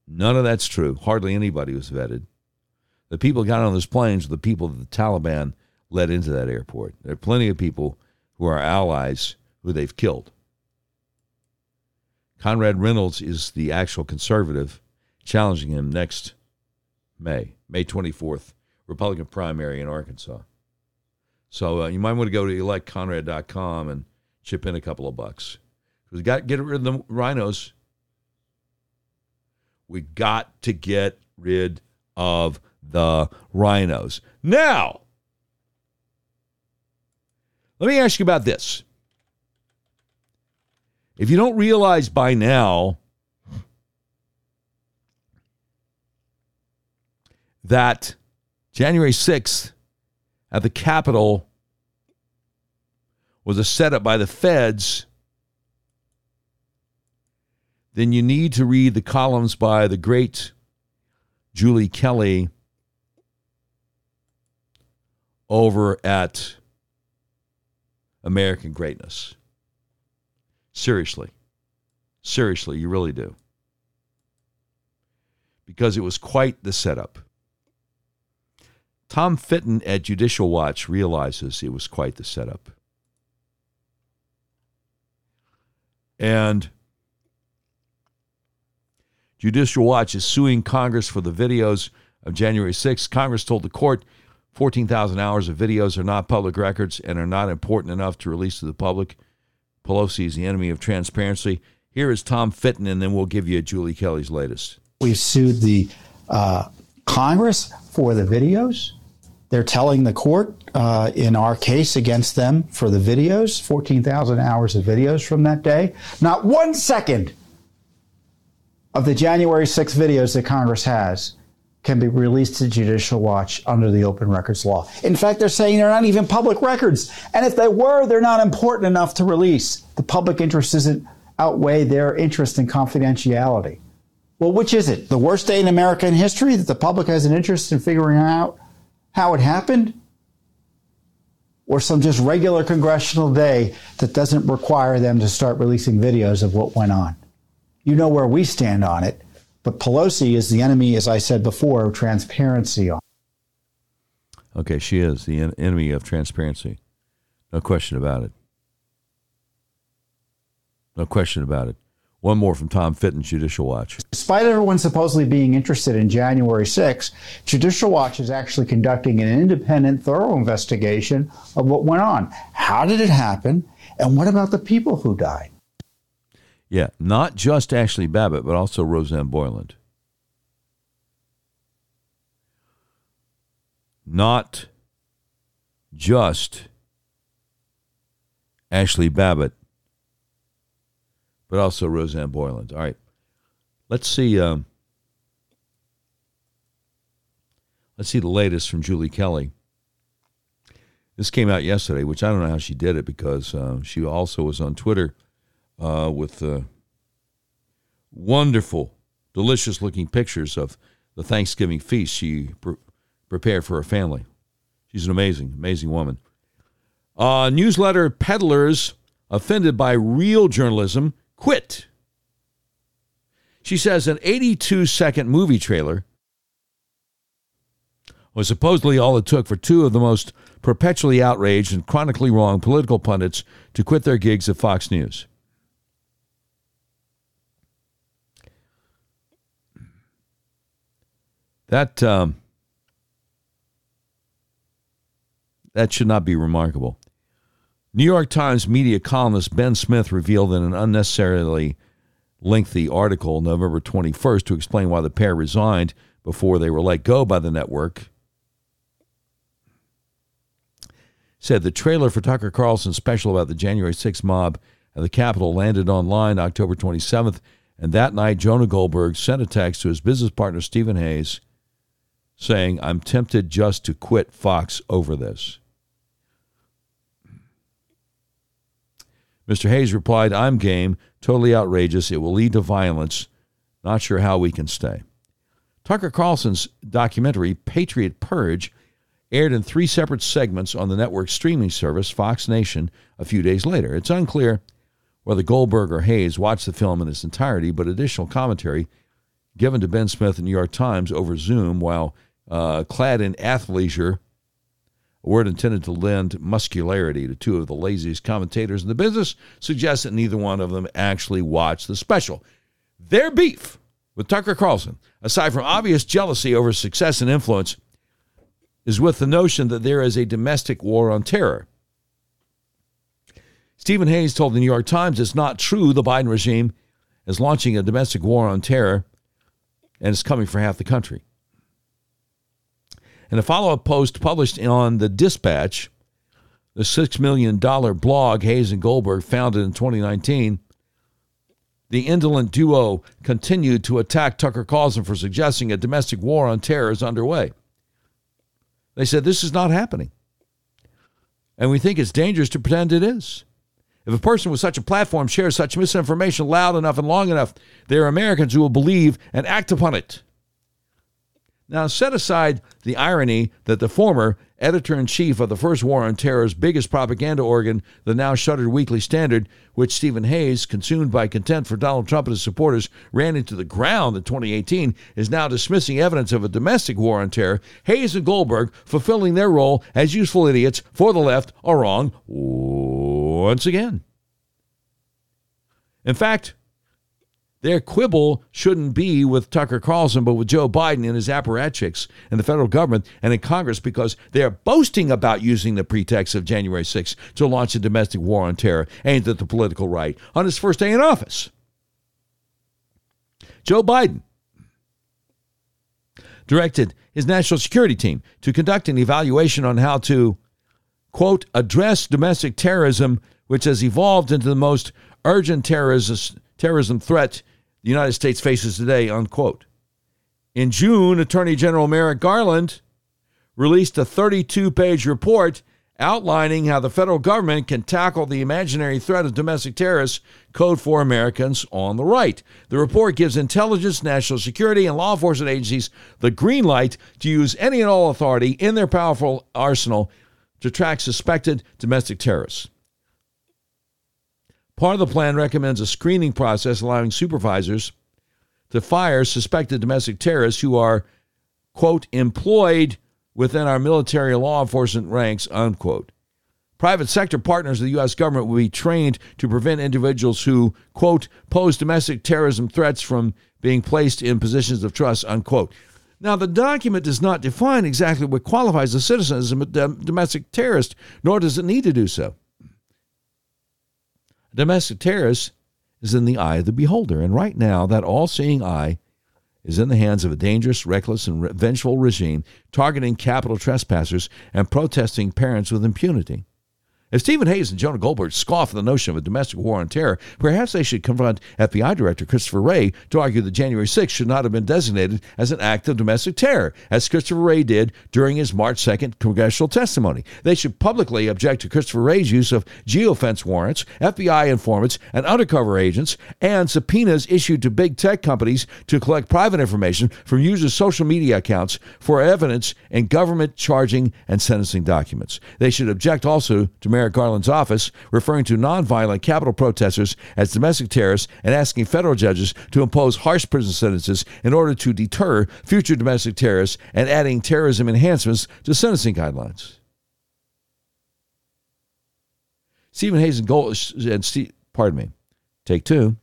Speaker 1: None of that's true. Hardly anybody was vetted. The people got on those planes were the people that the Taliban let into that airport. There are plenty of people who are allies who they've killed. Conrad Reynolds is the actual conservative challenging him next May, May 24th, Republican primary in Arkansas. So uh, you might want to go to electconrad.com and chip in a couple of bucks. We got get rid of the rhinos. We got to get rid of the rhinos. Now, let me ask you about this. If you don't realize by now that January 6th at the Capitol was a setup by the feds, then you need to read the columns by the great Julie Kelly over at American Greatness. Seriously. Seriously, you really do. Because it was quite the setup. Tom Fitton at Judicial Watch realizes it was quite the setup. And Judicial Watch is suing Congress for the videos of January 6th. Congress told the court 14,000 hours of videos are not public records and are not important enough to release to the public. Pelosi is the enemy of transparency. Here is Tom Fitton, and then we'll give you Julie Kelly's latest.
Speaker 18: We've sued the uh, Congress for the videos. They're telling the court uh, in our case against them for the videos, 14,000 hours of videos from that day. Not one second of the January 6 videos that Congress has can be released to Judicial Watch under the Open Records Law. In fact, they're saying they're not even public records. And if they were, they're not important enough to release. The public interest doesn't outweigh their interest in confidentiality. Well, which is it? The worst day in American history that the public has an interest in figuring out how it happened? Or some just regular congressional day that doesn't require them to start releasing videos of what went on? You know where we stand on it. But Pelosi is the enemy, as I said before, of transparency.
Speaker 1: Okay, she is the en- enemy of transparency. No question about it. No question about it. One more from Tom Fitton, Judicial Watch.
Speaker 18: Despite everyone supposedly being interested in January 6, Judicial Watch is actually conducting an independent, thorough investigation of what went on. How did it happen? And what about the people who died?
Speaker 1: Yeah, not just Ashli Babbitt, but also Rosanne Boyland. Not just Ashli Babbitt, but also Rosanne Boyland. All right, let's see. Um, let's see the latest from Julie Kelly. This came out yesterday, which I don't know how she did it because uh, she also was on Twitter uh, with uh, wonderful, delicious looking pictures of the Thanksgiving feast she pre- prepared for her family. She's an amazing, amazing woman. Uh, newsletter peddlers offended by real journalism quit. She says an 82 second movie trailer was supposedly all it took for two of the most perpetually outraged and chronically wrong political pundits to quit their gigs at Fox News. That um, that should not be remarkable. New York Times media columnist Ben Smith revealed in an unnecessarily lengthy article November 21st to explain why the pair resigned before they were let go by the network. Said the trailer for Tucker Carlson's special about the January 6th mob at the Capitol landed online October 27th, and that night Jonah Goldberg sent a text to his business partner Stephen Hayes saying, I'm tempted just to quit Fox over this. Mr. Hayes replied, I'm game, totally outrageous. It will lead to violence. Not sure how we can stay. Tucker Carlson's documentary, Patriot Purge, aired in three separate segments on the network's streaming service, Fox Nation, a few days later. It's unclear whether Goldberg or Hayes watched the film in its entirety, but additional commentary given to Ben Smith and New York Times over Zoom while uh, clad in athleisure, a word intended to lend muscularity to two of the laziest commentators in the business, suggests that neither one of them actually watched the special. Their beef with Tucker Carlson, aside from obvious jealousy over success and influence, is with the notion that there is a domestic war on terror. Stephen Hayes told the New York Times it's not true the Biden regime is launching a domestic war on terror and it's coming for half the country. In a follow up post published on the Dispatch, the $6 million blog Hayes and Goldberg founded in 2019, the indolent duo continued to attack Tucker Carlson for suggesting a domestic war on terror is underway. They said this is not happening. And we think it's dangerous to pretend it is. If a person with such a platform shares such misinformation loud enough and long enough, there are Americans who will believe and act upon it. Now, set aside the irony that the former editor in chief of the first War on Terror's biggest propaganda organ, the now shuttered Weekly Standard, which Stephen Hayes, consumed by contempt for Donald Trump and his supporters, ran into the ground in 2018, is now dismissing evidence of a domestic war on terror. Hayes and Goldberg, fulfilling their role as useful idiots for the left, are wrong once again. In fact, their quibble shouldn't be with Tucker Carlson, but with Joe Biden and his apparatchiks in the federal government and in Congress because they are boasting about using the pretext of January 6th to launch a domestic war on terror aimed at the political right on his first day in office. Joe Biden directed his national security team to conduct an evaluation on how to, quote, address domestic terrorism, which has evolved into the most urgent terrorism, terrorism threat the United States faces today, unquote. In June, Attorney General Merrick Garland released a 32 page report outlining how the federal government can tackle the imaginary threat of domestic terrorists, code for Americans on the right. The report gives intelligence, national security, and law enforcement agencies the green light to use any and all authority in their powerful arsenal to track suspected domestic terrorists. Part of the plan recommends a screening process allowing supervisors to fire suspected domestic terrorists who are, quote, employed within our military law enforcement ranks, unquote. Private sector partners of the U.S. government will be trained to prevent individuals who, quote, pose domestic terrorism threats from being placed in positions of trust, unquote. Now, the document does not define exactly what qualifies a citizen as a domestic terrorist, nor does it need to do so. Domestic terrorist is in the eye of the beholder, and right now, that all seeing eye is in the hands of a dangerous, reckless, and vengeful regime targeting Capitol trespassers and protesting parents with impunity. If Stephen Hayes and Jonah Goldberg scoff at the notion of a domestic war on terror, perhaps they should confront FBI Director Christopher Wray to argue that January 6 should not have been designated as an act of domestic terror, as Christopher Wray did during his March 2nd congressional testimony. They should publicly object to Christopher Wray's use of geofence warrants, FBI informants, and undercover agents, and subpoenas issued to big tech companies to collect private information from users' social media accounts for evidence in government charging and sentencing documents. They should object also to Merrick Garland's office, referring to nonviolent Capitol protesters as domestic terrorists and asking federal judges to impose harsh prison sentences in order to deter future domestic terrorists and adding terrorism enhancements to sentencing guidelines. Stephen Hayes and Gold and Steve, pardon me, take two.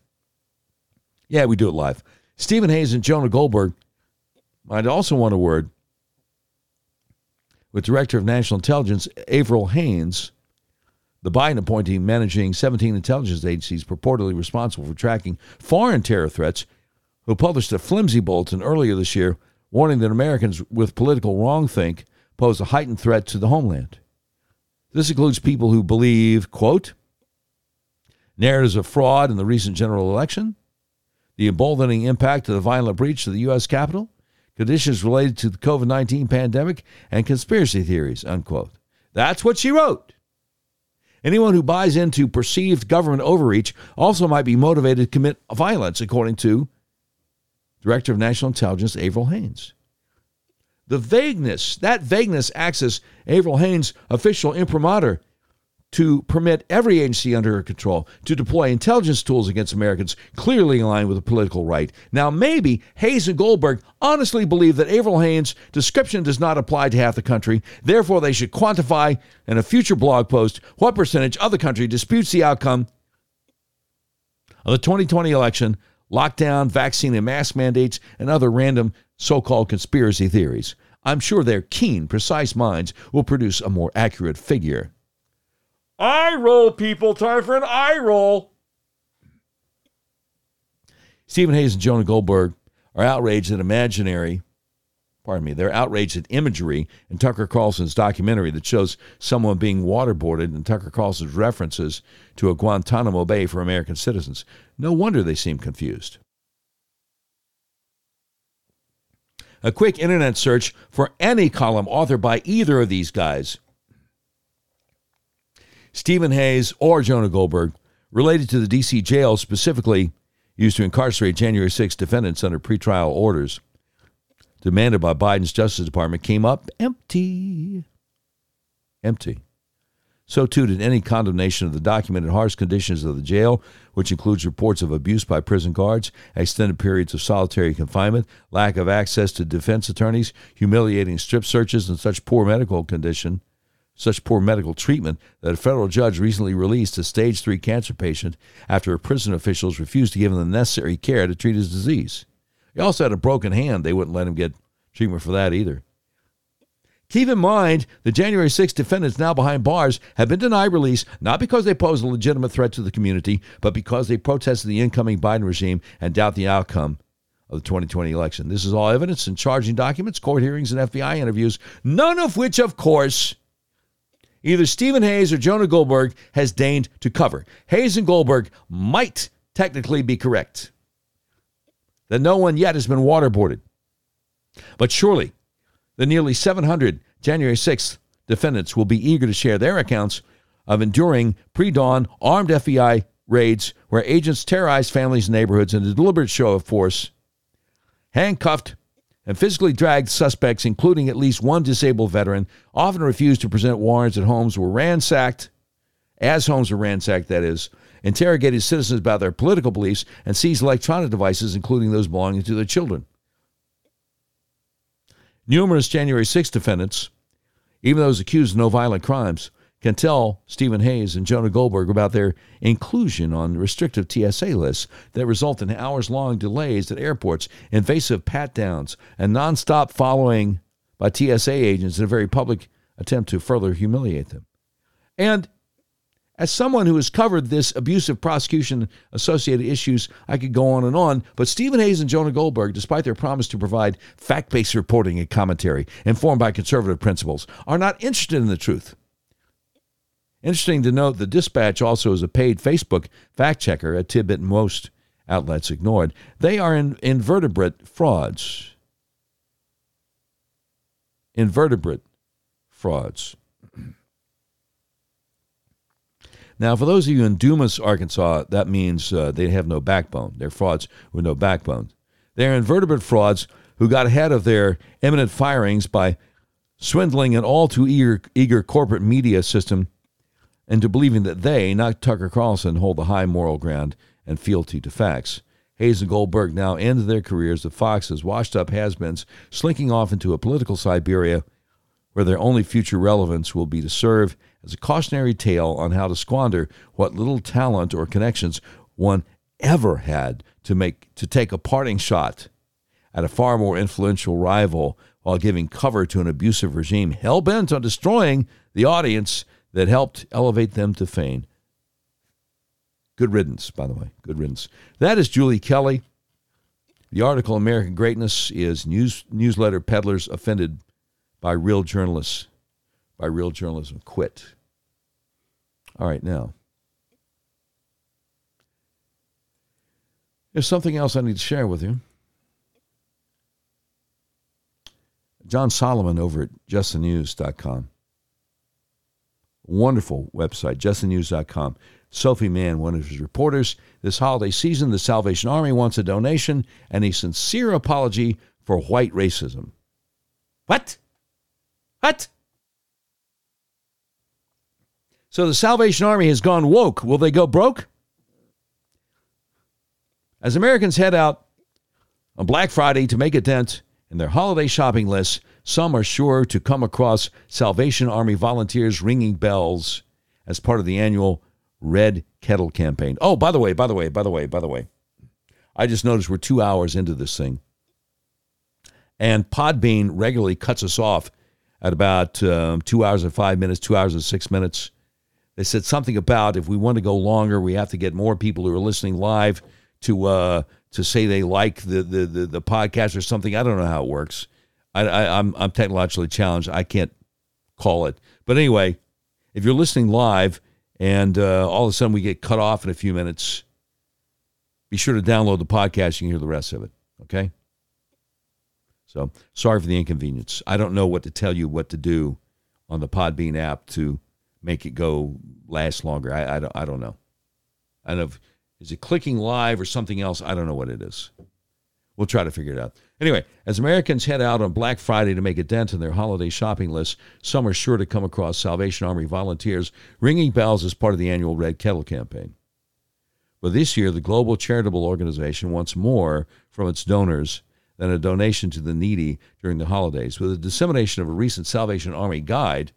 Speaker 1: Yeah, we do it live. Stephen Hayes and Jonah Goldberg might also want a word with Director of National Intelligence Avril Haines the Biden appointee managing 17 intelligence agencies purportedly responsible for tracking foreign terror threats, who published a flimsy bulletin earlier this year warning that Americans with political wrongthink pose a heightened threat to the homeland. This includes people who believe, quote, narratives of fraud in the recent general election, the emboldening impact of the violent breach of the U.S. Capitol, conditions related to the COVID 19 pandemic, and conspiracy theories, unquote. That's what she wrote. Anyone who buys into perceived government overreach also might be motivated to commit violence, according to Director of National Intelligence Avril Haines. The vagueness, that vagueness acts as Avril Haines' official imprimatur to permit every agency under her control to deploy intelligence tools against Americans clearly aligned with the political right. Now, maybe Hayes and Goldberg honestly believe that Avril Haines' description does not apply to half the country. Therefore, they should quantify in a future blog post what percentage of the country disputes the outcome of the 2020 election, lockdown, vaccine and mask mandates, and other random so called conspiracy theories. I'm sure their keen, precise minds will produce a more accurate figure. Eye roll, people. Time for an eye roll. Stephen Hayes and Jonah Goldberg are outraged at imaginary, pardon me, they're outraged at imagery in Tucker Carlson's documentary that shows someone being waterboarded and Tucker Carlson's references to a Guantanamo Bay for American citizens. No wonder they seem confused. A quick internet search for any column authored by either of these guys Stephen Hayes or Jonah Goldberg related to the D.C. jail specifically used to incarcerate January 6 defendants under pretrial orders demanded by Biden's Justice Department came up empty. Empty. So too did any condemnation of the documented harsh conditions of the jail, which includes reports of abuse by prison guards, extended periods of solitary confinement, lack of access to defense attorneys, humiliating strip searches, and such poor medical condition such poor medical treatment that a federal judge recently released a stage 3 cancer patient after prison officials refused to give him the necessary care to treat his disease. He also had a broken hand. They wouldn't let him get treatment for that either. Keep in mind, the January 6 defendants now behind bars have been denied release not because they pose a legitimate threat to the community, but because they protested the incoming Biden regime and doubt the outcome of the 2020 election. This is all evidence in charging documents, court hearings, and FBI interviews, none of which, of course, either Stephen Hayes or Jonah Goldberg has deigned to cover. Hayes and Goldberg might technically be correct that no one yet has been waterboarded. But surely the nearly 700 January 6th defendants will be eager to share their accounts of enduring pre dawn armed FBI raids where agents terrorized families and neighborhoods in a deliberate show of force, handcuffed and physically dragged suspects, including at least one disabled veteran, often refused to present warrants at homes were ransacked, as homes were ransacked, that is, interrogated citizens about their political beliefs, and seized electronic devices, including those belonging to their children. Numerous January 6 defendants, even those accused of no violent crimes, can tell Stephen Hayes and Jonah Goldberg about their inclusion on restrictive TSA lists that result in hours long delays at airports, invasive pat downs, and nonstop following by TSA agents in a very public attempt to further humiliate them. And as someone who has covered this abusive prosecution associated issues, I could go on and on, but Stephen Hayes and Jonah Goldberg, despite their promise to provide fact based reporting and commentary informed by conservative principles, are not interested in the truth. Interesting to note, the Dispatch also is a paid Facebook fact checker, a tidbit most outlets ignored. They are in, invertebrate frauds. Invertebrate frauds. Now, for those of you in Dumas, Arkansas, that means uh, they have no backbone. They're frauds with no backbone. They're invertebrate frauds who got ahead of their imminent firings by swindling an all too eager, eager corporate media system into believing that they, not Tucker Carlson, hold the high moral ground and fealty to facts. Hayes and Goldberg now end their careers as washed up has beens, slinking off into a political Siberia where their only future relevance will be to serve as a cautionary tale on how to squander what little talent or connections one ever had to make to take a parting shot at a far more influential rival while giving cover to an abusive regime hell bent on destroying the audience that helped elevate them to fame. Good riddance, by the way. Good riddance. That is Julie Kelly. The article American Greatness is news, newsletter peddlers offended by real journalists, by real journalism. Quit. All right, now. There's something else I need to share with you. John Solomon over at justthenews.com. Wonderful website, justthenews.com. Sophie Mann, one of his reporters. This holiday season, the Salvation Army wants a donation and a sincere apology for white racism. What? What? So the Salvation Army has gone woke. Will they go broke? As Americans head out on Black Friday to make a dent in their holiday shopping lists, some are sure to come across Salvation Army volunteers ringing bells as part of the annual Red Kettle campaign. Oh, by the way, by the way, by the way, by the way, I just noticed we're two hours into this thing. And Podbean regularly cuts us off at about um, two hours and five minutes, two hours and six minutes. They said something about if we want to go longer, we have to get more people who are listening live to uh, to say they like the, the the the podcast or something. I don't know how it works. I, I I'm I'm technologically challenged. I can't call it. But anyway, if you're listening live and uh, all of a sudden we get cut off in a few minutes, be sure to download the podcast. You can hear the rest of it. Okay. So sorry for the inconvenience. I don't know what to tell you what to do on the Podbean app to make it go last longer. I, I don't I don't know. I don't know if, is it clicking live or something else? I don't know what it is. We'll try to figure it out. Anyway, as Americans head out on Black Friday to make a dent in their holiday shopping lists, some are sure to come across Salvation Army volunteers ringing bells as part of the annual Red Kettle campaign. But this year, the global charitable organization wants more from its donors than a donation to the needy during the holidays. With the dissemination of a recent Salvation Army guide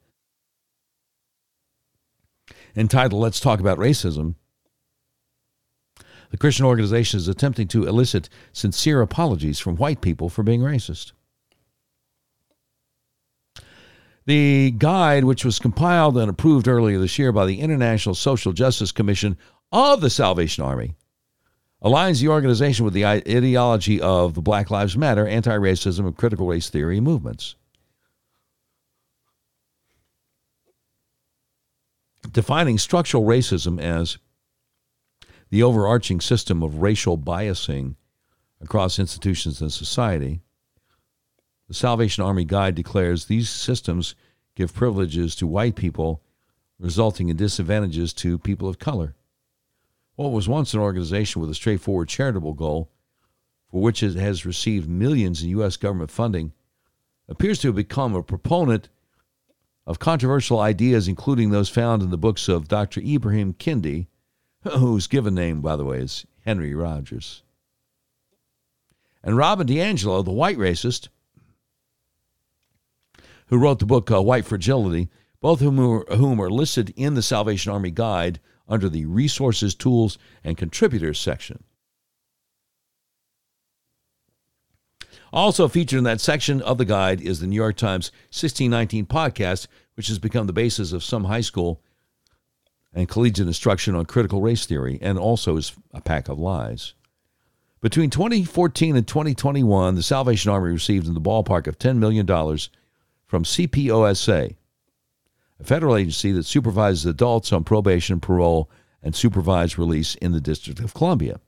Speaker 1: entitled Let's Talk About Racism, the Christian organization is attempting to elicit sincere apologies from white people for being racist. The guide, which was compiled and approved earlier this year by the International Social Justice Commission of the Salvation Army, aligns the organization with the ideology of the Black Lives Matter, anti racism, and critical race theory movements. Defining structural racism as the overarching system of racial biasing across institutions and society, the Salvation Army Guide declares these systems give privileges to white people, resulting in disadvantages to people of color. What was once an organization with a straightforward charitable goal, for which it has received millions in U.S. government funding, appears to have become a proponent of controversial ideas, including those found in the books of Dr. Ibrahim Kendi, whose given name, by the way, is Henry Rogers, and Robin DiAngelo, the white racist, who wrote the book uh, White Fragility, both of whom whom are listed in the Salvation Army Guide under the Resources, Tools, and Contributors section. Also featured in that section of the guide is the New York Times 1619 podcast, which has become the basis of some high school and collegiate instruction on critical race theory, and also is a pack of lies. Between 2014 and 2021, the Salvation Army received in the ballpark of $10 million from CSOSA, a federal agency that supervises adults on probation, parole, and supervised release in the District of Columbia.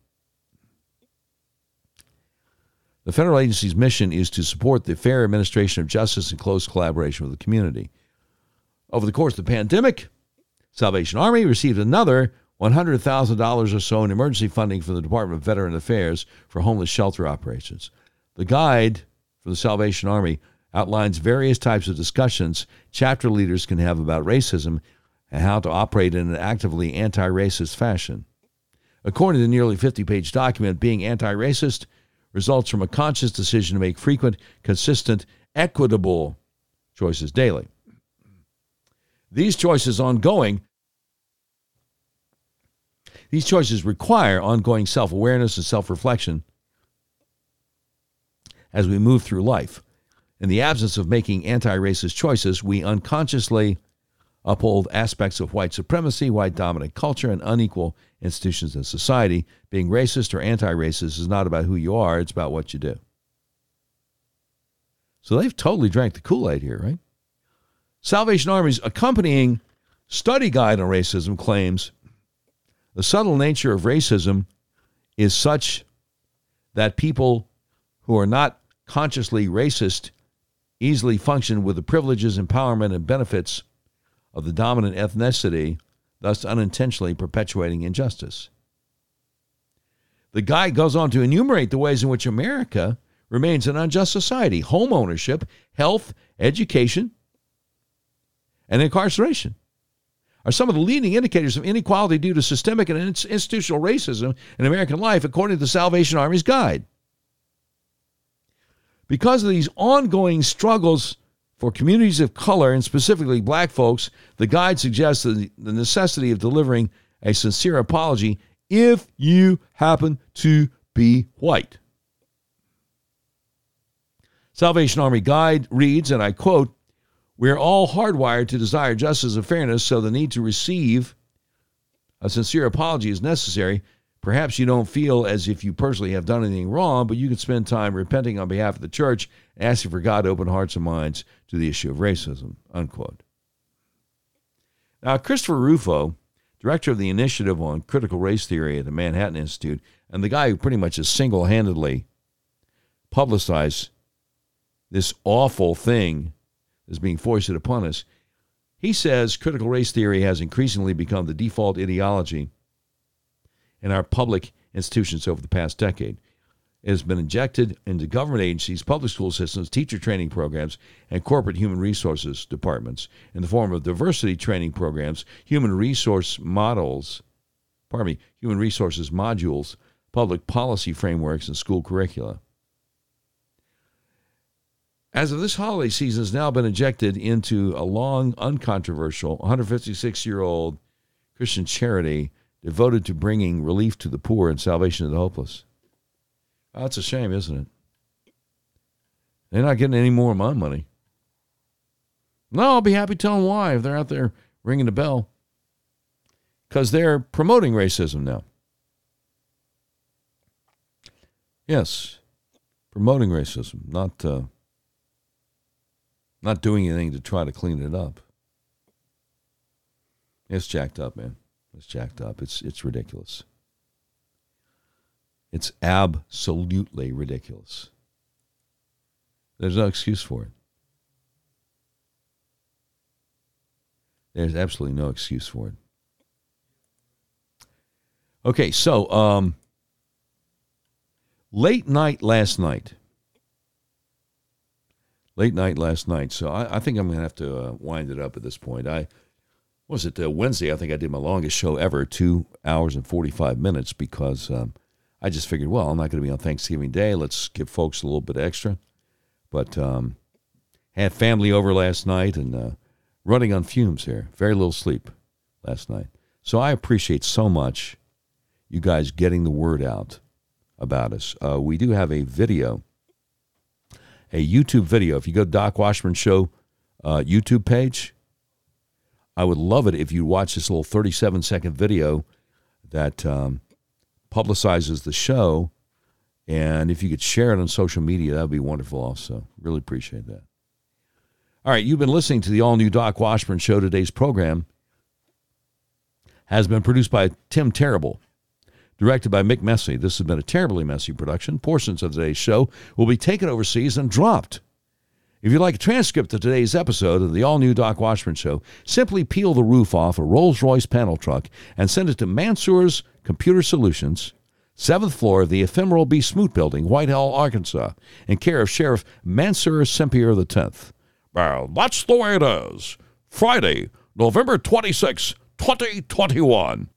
Speaker 1: The federal agency's mission is to support the fair administration of justice in close collaboration with the community. Over the course of the pandemic, Salvation Army received another $100,000 or so in emergency funding from the Department of Veteran Affairs for homeless shelter operations. The guide for the Salvation Army outlines various types of discussions chapter leaders can have about racism and how to operate in an actively anti racist fashion. According to the nearly 50 page document, being anti racist results from a conscious decision to make frequent, consistent, equitable choices daily. These choices ongoing these choices require ongoing self-awareness and self-reflection as we move through life. In the absence of making anti-racist choices, we unconsciously uphold aspects of white supremacy, white dominant culture, and unequal institutions in society. Being racist or anti racist is not about who you are, it's about what you do. So they've totally drank the Kool Aid here, right? Salvation Army's accompanying study guide on racism claims the subtle nature of racism is such that people who are not consciously racist easily function with the privileges, empowerment, and benefits of the dominant ethnicity, thus unintentionally perpetuating injustice. The guide goes on to enumerate the ways in which America remains an unjust society home ownership, health, education, and incarceration are some of the leading indicators of inequality due to systemic and institutional racism in American life, according to the Salvation Army's guide. Because of these ongoing struggles for communities of color, and specifically black folks, the guide suggests the necessity of delivering a sincere apology if you happen to be white. Salvation Army Guide reads, and I quote, We're all hardwired to desire justice and fairness, so the need to receive a sincere apology is necessary. Perhaps you don't feel as if you personally have done anything wrong, but you can spend time repenting on behalf of the church, asking for God to open hearts and minds to the issue of racism. Unquote. Now, Christopher Rufo, director of the Initiative on Critical Race Theory at the Manhattan Institute, and the guy who pretty much has single handedly publicized this awful thing that's being foisted upon us, he says critical race theory has increasingly become the default ideology in our public institutions over the past decade. It has been injected into government agencies, public school systems, teacher training programs, and corporate human resources departments in the form of diversity training programs, human resource models, pardon me, human resources modules, public policy frameworks, and school curricula. As of this holiday season, has now been injected into a long, uncontroversial, 156 year old Christian charity devoted to bringing relief to the poor and salvation to the hopeless. Oh, that's a shame, isn't it? They're not getting any more of my money. No, I'll be happy telling why if they're out there ringing the bell. Because they're promoting racism now. Yes, promoting racism, not uh, not doing anything to try to clean it up. It's jacked up, man. It's jacked up. It's it's ridiculous. It's absolutely ridiculous. There's no excuse for it. There's absolutely no excuse for it. Okay, so um, late night last night. Late night last night. So I, I think I'm going to have to uh, wind it up at this point. I was it uh, Wednesday? I think I did my longest show ever, two hours and 45 minutes, because um, I just figured, well, I'm not going to be on Thanksgiving Day. Let's give folks a little bit extra. But um, had family over last night and uh, running on fumes here. Very little sleep last night. So I appreciate so much you guys getting the word out about us. Uh, we do have a video, a YouTube video. If you go to Doc Washburn Show uh, YouTube page, I would love it if you watch this little 37 second video that um, publicizes the show. And if you could share it on social media, that would be wonderful also. Really appreciate that. All right, you've been listening to the all new Doc Washburn Show. Today's program has been produced by Tim Terrible, directed by Mick Messy. This has been a terribly messy production. Portions of today's show will be taken overseas and dropped. If you'd like a transcript of today's episode of the all new Doc Washburn Show, simply peel the roof off a Rolls Royce panel truck and send it to Mansour's Computer Solutions, seventh floor of the ephemeral B. Smoot Building, Whitehall, Arkansas, in care of Sheriff Mansour Sempier X. Well, that's the way it is. Friday, November 26, 2021.